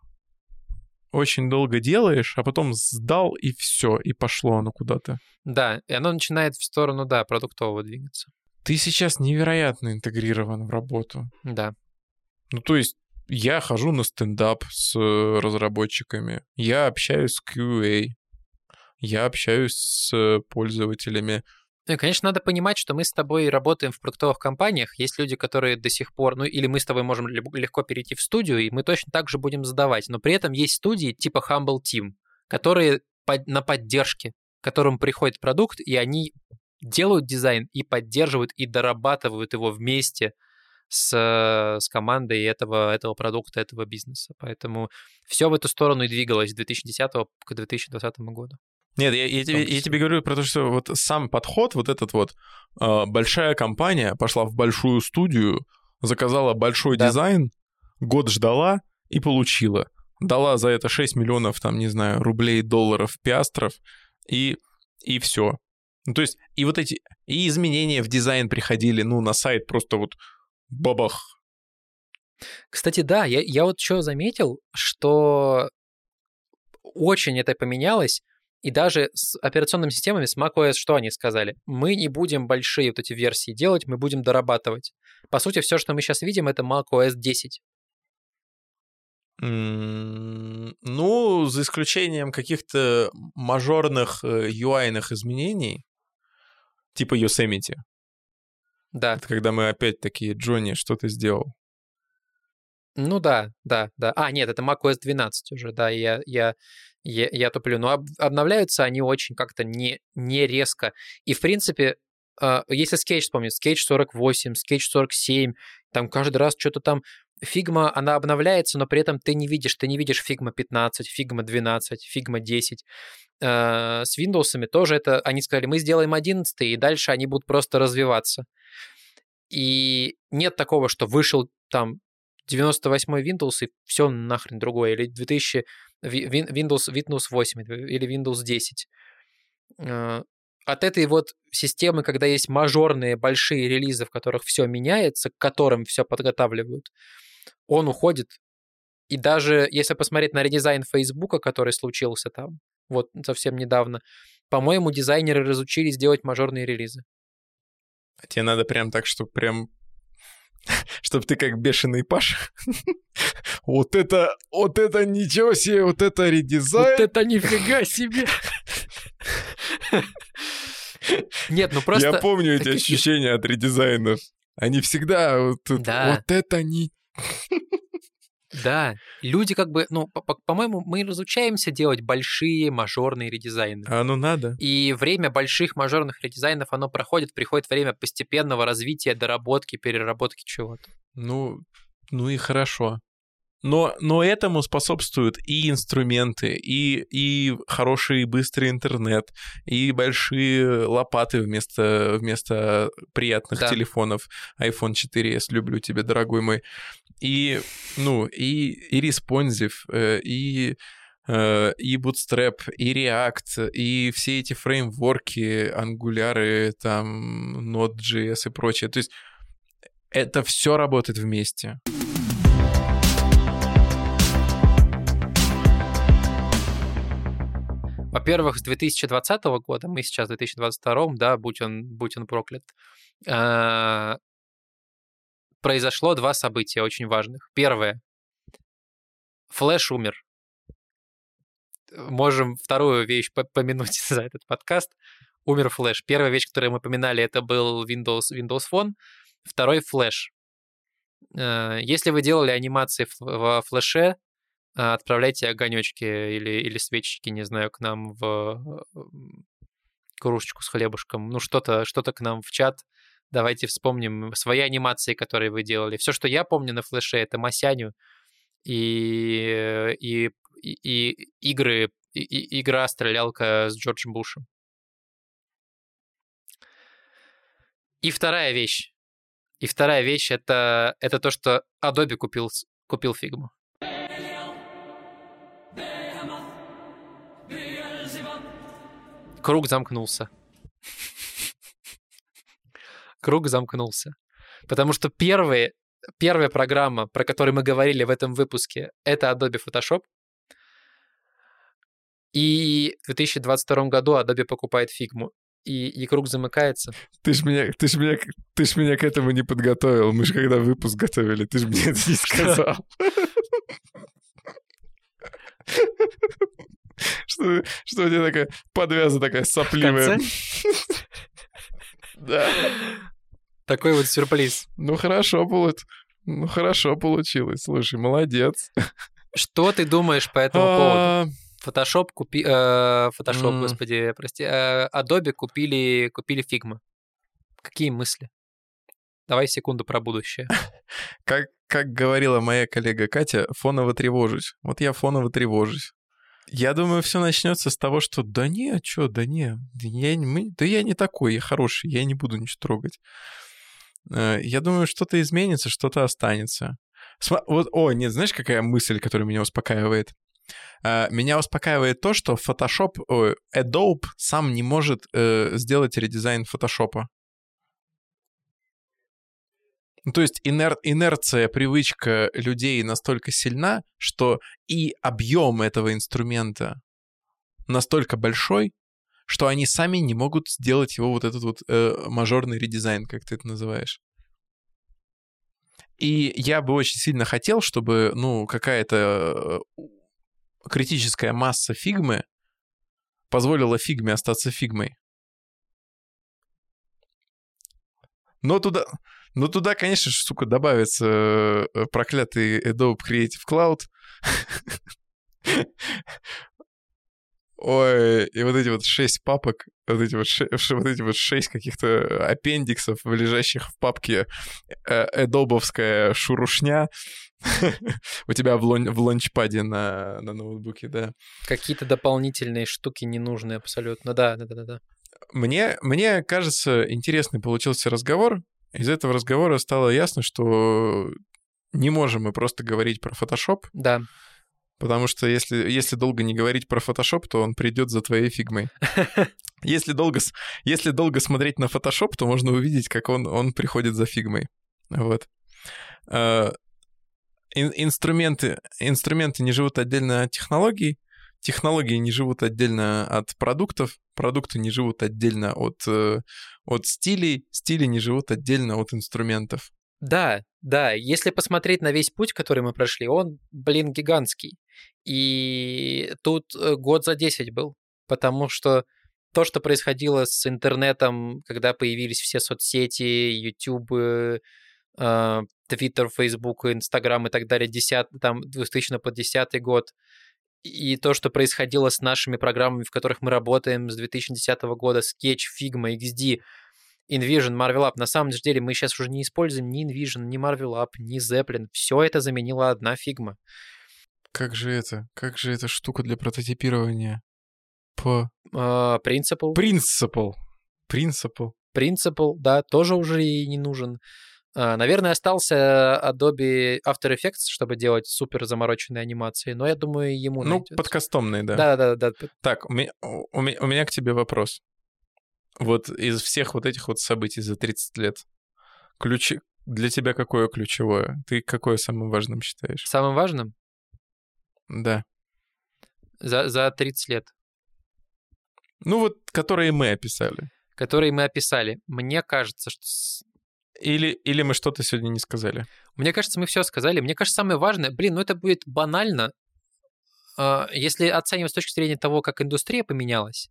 очень долго делаешь, а потом сдал и все, и пошло оно куда-то. Да, и оно начинает в сторону, да, продуктового двигаться. Ты сейчас невероятно интегрирован в работу. Да. Ну, то есть я хожу на стендап с э, разработчиками, я общаюсь с QA, я общаюсь с э, пользователями. Ну и, конечно, надо понимать, что мы с тобой работаем в продуктовых компаниях. Есть люди, которые до сих пор, ну или мы с тобой можем легко перейти в студию, и мы точно так же будем сдавать. Но при этом есть студии типа Humble Team, которые под- на поддержке, к которым приходит продукт, и они делают дизайн и поддерживают и дорабатывают его вместе с, э, с командой этого, этого продукта, этого бизнеса. Поэтому все в эту сторону и двигалось с 2010 к 2020 году. Нет, я, я тебе, я тебе говорю про то, что вот сам подход, вот этот вот, э, большая компания пошла в большую студию, заказала большой Да. дизайн, год ждала и получила. Дала за это 6 миллионов, там, не знаю, рублей, долларов, пиастров, и, и все. Ну, то есть, и вот эти, и изменения в дизайн приходили, ну, на сайт просто вот бабах. Кстати, да, я, я вот что заметил, что очень это поменялось, и даже с операционными системами, с macOS, что они сказали? Мы не будем большие вот эти версии делать, мы будем дорабатывать. По сути, все, что мы сейчас видим, это macOS 10. М, Ну, за исключением каких-то мажорных э, UI-ных изменений, типа Yosemite. Да, Это когда мы опять такие, Джонни, что ты сделал? ну да, да, да. А, нет, это macOS 12 уже, да, я, я, я, я туплю. Но об- обновляются они очень как-то не, не резко. И, в принципе, э, если Sketch вспомнить, Sketch 48, Sketch 47, там каждый раз что-то там Фигма, она обновляется, но при этом ты не видишь, ты не видишь Figma 15, Figma 12, Figma 10. Э, С Windows тоже это, они сказали, мы сделаем 11, и дальше они будут просто развиваться. И нет такого, что вышел там 98 Windows и все нахрен другое, или 2000 Ви- Win- Windows, Windows 8 или Windows 10. Э, От этой вот системы, когда есть мажорные большие релизы, в которых все меняется, к которым все подготавливают, он уходит. И даже если посмотреть на редизайн Фейсбука, который случился там, вот совсем недавно, по-моему, дизайнеры разучились делать мажорные релизы. А тебе надо прям так, чтобы прям... (laughs) Чтобы ты как бешеный Паша. (laughs) Вот это, вот это ничего себе, вот это редизайн. это нифига себе! Нет, ну просто... Я помню эти ощущения от редизайнов. Они всегда вот, Да. вот это не... (laughs) Да, люди как бы, ну, по- по- по-моему, мы разучаемся делать большие мажорные редизайны. А ну надо. И время больших мажорных редизайнов, оно проходит, приходит время постепенного развития, доработки, переработки чего-то. Ну, ну и хорошо. Но, но этому способствуют и инструменты, и, и хороший и быстрый интернет, и большие лопаты вместо, вместо приятных Да. телефонов. iPhone 4s, люблю тебя, дорогой мой. И, ну, и, и Responsive, э, и, э, и Bootstrap, и React, и все эти фреймворки, ангуляры, там, Node.js и прочее. То есть это все работает вместе. Во-первых, с 2020 года, мы сейчас в 2022, да, будь он, будь он проклят, а, произошло два события очень важных. Первое. Флэш умер. можем вторую вещь по- помянуть (laughs) за этот подкаст. Умер флеш. Первая вещь, которую мы поминали, это был Windows, Windows Phone. Второй флеш. Э, Если вы делали анимации в- флеше, э, отправляйте огонечки или, или свечечки, не знаю, к нам в э, кружечку с хлебушком. Ну, что-то что к нам в чат. Давайте вспомним свои анимации, которые вы делали. Все, что я помню на флеше, это Масяню и, и, и, и игры, и- и- игра-стрелялка с Джорджем Бушем. И вторая вещь. И вторая вещь это, это то, что Adobe купил, купил фигму. Круг замкнулся. Круг замкнулся. Потому что первые, первая программа, про которую мы говорили в этом выпуске, это Adobe Photoshop. И в 2022 году Adobe покупает фигму. И, и круг замыкается. Ты ж меня, ты ж меня, ты ж меня к этому не подготовил. Мы же когда выпуск готовили, ты же мне это не сказал. Что, что у тебя такая подвяза такая сопливая. Да. Такой вот сюрприз. Ну хорошо получилось. Ну хорошо получилось. Слушай, молодец. Что ты думаешь по этому поводу? А, Photoshop купи... э, Photoshop, господи, прости. э, Adobe купили, купили Figma. Какие мысли? Давай секунду про будущее. (laughs) Как, как говорила моя коллега Катя, фоново тревожусь. Вот я фоново тревожусь. Я думаю, все начнется с того, что да не, что, да не, я, мы- да я не такой, я хороший, я не буду ничего трогать. Э, Я думаю, что-то изменится, что-то останется. Сма- Вот, о, нет, знаешь, какая мысль, которая меня успокаивает? Э, Меня успокаивает то, что Photoshop, Adobe сам не может э, сделать редизайн Photoshop. Ну, то есть инер- инерция, привычка людей настолько сильна, что и объем этого инструмента настолько большой, что они сами не могут сделать его вот этот вот э, мажорный редизайн, как ты это называешь. И я бы очень сильно хотел, чтобы, ну, какая-то э, критическая масса фигмы позволила фигме остаться фигмой. Но туда, но туда, конечно же, сука, добавится э, проклятый Adobe Creative Cloud. (laughs) Ой, и вот эти вот шесть папок, вот эти вот, ше- вот эти вот шесть каких-то аппендиксов, лежащих в папке эдобовская шурушня (laughs) у тебя в, лон- в лончпаде на, на ноутбуке, да. Какие-то дополнительные штуки ненужные абсолютно. Да, да, да, да, да. Мне, мне кажется, интересный получился разговор. Из этого разговора стало ясно, что не можем мы просто говорить про Photoshop, Да. Потому что если, если долго не говорить про Photoshop, то он придет за твоей фигмой. (laughs) Если долго, если долго смотреть на Photoshop, то можно увидеть, как он, он приходит за фигмой. Вот. Ин- инструменты, инструменты не живут отдельно от технологий, технологии не живут отдельно от продуктов, продукты не живут отдельно от, э, от стилей, стили не живут отдельно от инструментов. Да, да, если посмотреть на весь путь, который мы прошли, он, блин, гигантский. И тут э, год за 10 был, потому что то, что происходило с интернетом, когда появились все соцсети, YouTube, Twitter, Facebook, Instagram и так далее, 10, там, 2000 по 10 год, и то, что происходило с нашими программами, в которых мы работаем с 2010 года, Sketch, Figma, XD, InVision, Marvel App. На самом деле мы сейчас уже не используем ни InVision, ни Marvel App, ни Zeplin. Все это заменила одна фигма. Как же это? Как же эта штука для прототипирования? По Principle, Principle. Principle. Principle, да, тоже уже и не нужен. А, Наверное, остался Adobe After Effects, чтобы делать супер замороченные анимации, но я думаю, ему Ну, найдется. подкастомный, да. Да, да, да, да. Так, у меня, у, меня, у меня к тебе вопрос. Вот из всех вот этих вот событий за 30 лет, ключи... для тебя какое ключевое? Ты какое самым важным считаешь? Самым важным Да. за, за 30 лет, Ну вот, которые мы описали. которые мы описали, мне кажется, что Или, или мы что-то сегодня не сказали. Мне кажется, мы все сказали. Мне кажется, самое важное, блин, ну это будет банально, а, если оценивать с точки зрения того, как индустрия поменялась,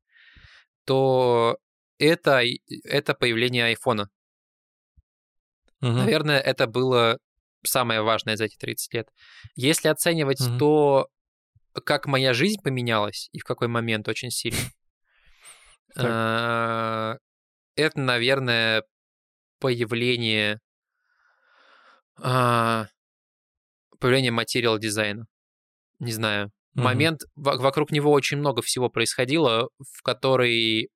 то это, это появление айфона. Мгм. Наверное, это было самое важное за эти 30 лет. Если оценивать Мгм. то, как моя жизнь поменялась и в какой момент очень сильно, (laughs) а, это, наверное, появление а, появление материал дизайна. Не знаю. Момент, во- вокруг него очень много всего происходило, в который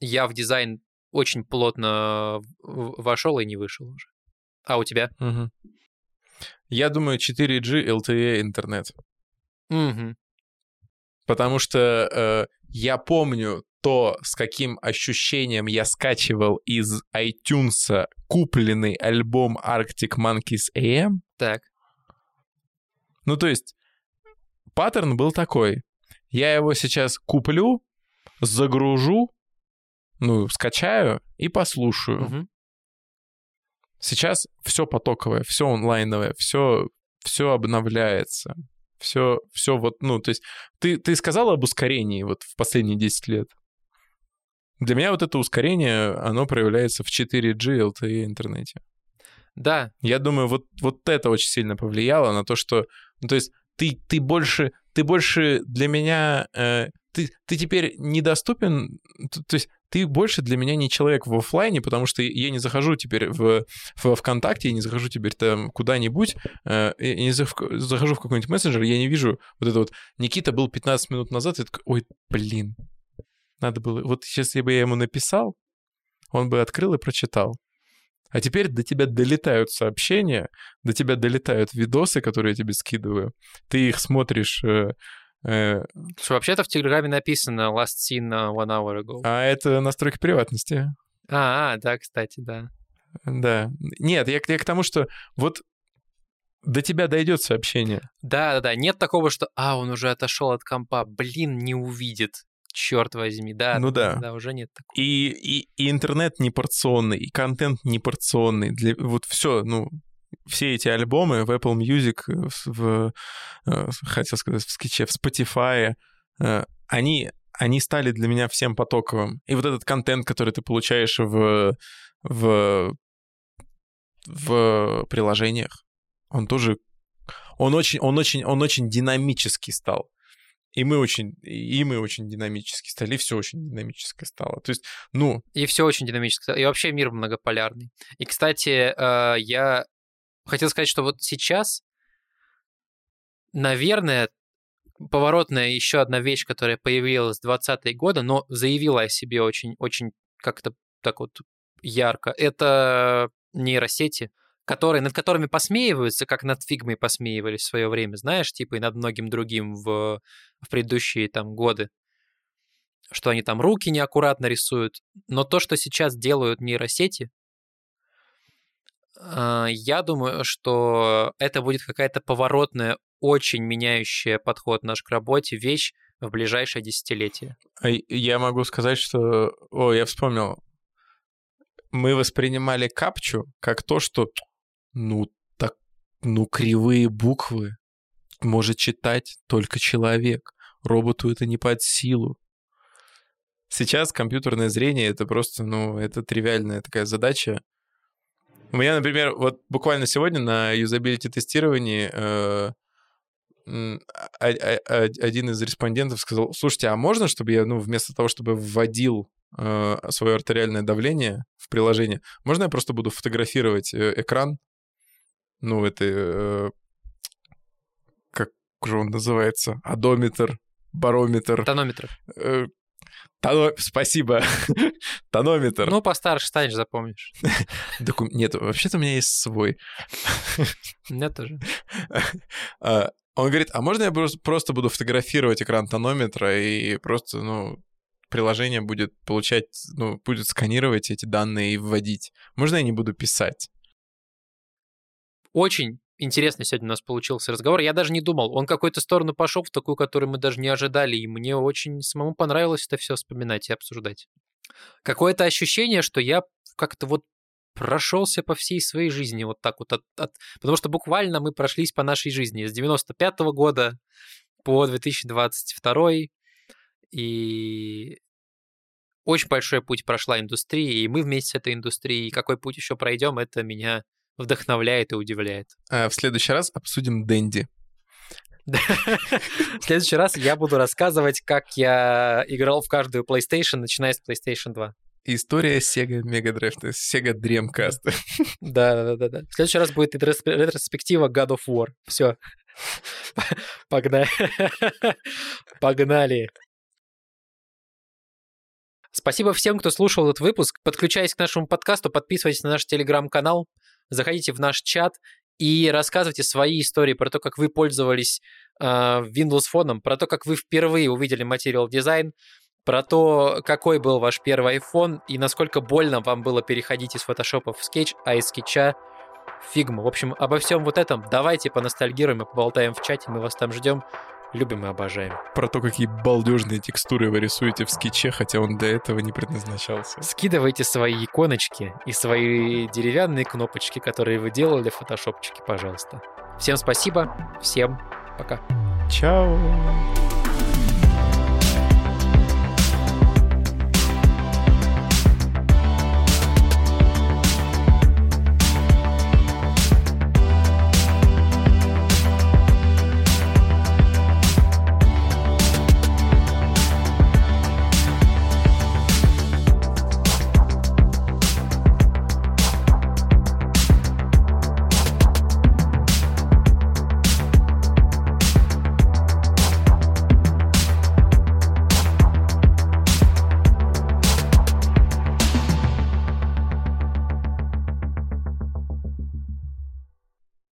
я в дизайн очень плотно вошел и не вышел уже. А у тебя? Мгм. Я думаю, 4G LTE интернет. Мгм. Потому что э, я помню то, с каким ощущением я скачивал из iTunes купленный альбом Arctic Monkeys AM. Так. Ну, то есть, паттерн был такой. Я его сейчас куплю, загружу, ну, скачаю и послушаю. Мгм. Сейчас все потоковое, все онлайновое, все, все обновляется. Все, все вот, ну, то есть ты, ты сказал об ускорении вот в последние 10 лет. Для меня вот это ускорение, оно проявляется в 4G LTE интернете. Да, Я думаю, вот, вот это очень сильно повлияло на то, что, ну, то есть ты, ты больше, ты больше для меня, э, ты, ты теперь недоступен, т- то есть ты больше для меня не человек в оффлайне, потому что я не захожу теперь в, в ВКонтакте, я не захожу теперь там куда-нибудь, э, я не зах- захожу в какой-нибудь мессенджер, я не вижу вот это вот, Никита был 15 минут назад, и такой, ой, блин, надо было, вот сейчас если бы я ему написал, он бы открыл и прочитал. А теперь до тебя долетают сообщения, до тебя долетают видосы, которые я тебе скидываю. Ты их смотришь, э, э, Слушай, вообще-то в Телеграме написано last seen uh, one hour ago. а это настройки приватности. А, а, да, кстати, да. Да. Нет, я, к- я к тому, что вот до тебя дойдет сообщение. Да, да, да. Нет такого, что а, он уже отошел от компа. Блин, не увидит. Черт возьми. Да, Ну да. Да, уже нет такого. И, и, и интернет непорционный, и контент непорционный. Для, вот все, ну, все эти альбомы в Apple Music, в, в, э, хотел сказать, в скетче, в Spotify, э, они, они стали для меня всем потоковым. И вот этот контент, который ты получаешь в, в, в приложениях, он тоже, он очень, он очень, он очень динамический стал. И мы очень, и мы очень динамически стали, и все очень динамически стало. То есть, ну, И все очень динамически. И вообще мир многополярный. И, кстати, э, я хотел сказать, что вот сейчас, наверное, поворотная еще одна вещь, которая появилась в 20-е годы, но заявила о себе очень, очень как-то так вот ярко, это нейросети, которые, над которыми посмеиваются, как над фигмой посмеивались в свое время, знаешь, типа и над многим другим в, в предыдущие там годы что они там руки неаккуратно рисуют. Но то, что сейчас делают нейросети, я думаю, что это будет какая-то поворотная, очень меняющая подход наш к работе вещь в ближайшее десятилетие. А Я могу сказать, что... О, я вспомнил. Мы воспринимали капчу как то, что... Ну, так... Ну, кривые буквы может читать только человек. Роботу это не под силу. Сейчас компьютерное зрение — это просто, ну, это тривиальная такая задача. У меня, например, вот буквально сегодня на юзабилити-тестировании э, а- а- а- один из респондентов сказал, слушайте, а можно, чтобы я, ну, вместо того, чтобы вводил э, свое артериальное давление в приложение, можно я просто буду фотографировать э, экран? Ну, это... э, как же он называется? Одометр, барометр. Тонометр. э, тоно- Спасибо. (laughs) Тонометр. Ну, постарше станешь, запомнишь. (laughs) Доку- Нет, вообще-то у меня есть свой. У меня тоже. (laughs) А, Он говорит, а можно я просто буду фотографировать экран тонометра и просто, ну, приложение будет получать, ну, будет сканировать эти данные и вводить. Можно я не буду писать? Очень интересный сегодня у нас получился разговор. Я даже не думал. Он какой-то сторону пошел, в такую, которую мы даже не ожидали. И мне очень самому понравилось это все вспоминать и обсуждать. Какое-то ощущение, что я как-то вот прошелся по всей своей жизни вот так вот. От, от- Потому что буквально мы прошлись по нашей жизни с 95-го года по 2022 и очень большой путь прошла индустрия, и мы вместе с этой индустрией. И какой путь еще пройдем, это меня вдохновляет и удивляет. А в следующий раз обсудим Дэнди. (laughs) В следующий раз я буду рассказывать, как я играл в каждую PlayStation, начиная с PlayStation 2. История Sega Mega Drive, Sega Dreamcast. Да, да, да, да. В следующий раз будет ретросп- ретроспектива God of War. Все. (laughs) Погнали. (laughs) Погнали. Спасибо всем, кто слушал этот выпуск. Подключайтесь к нашему подкасту, подписывайтесь на наш телеграм-канал, заходите в наш чат и рассказывайте свои истории про то, как вы пользовались э, Windows фоном, про то, как вы впервые увидели Material Design, про то, какой был ваш первый iPhone и насколько больно вам было переходить из Photoshop в Sketch, а из скетча в Figma. В общем, обо всем вот этом давайте поностальгируем и поболтаем в чате, мы вас там ждем. Любим и обожаем. Про то, какие балдежные текстуры вы рисуете в скетче, хотя он до этого не предназначался. Скидывайте свои иконочки и свои деревянные кнопочки, которые вы делали в фотошопчике, пожалуйста. Всем спасибо, всем пока. Чао!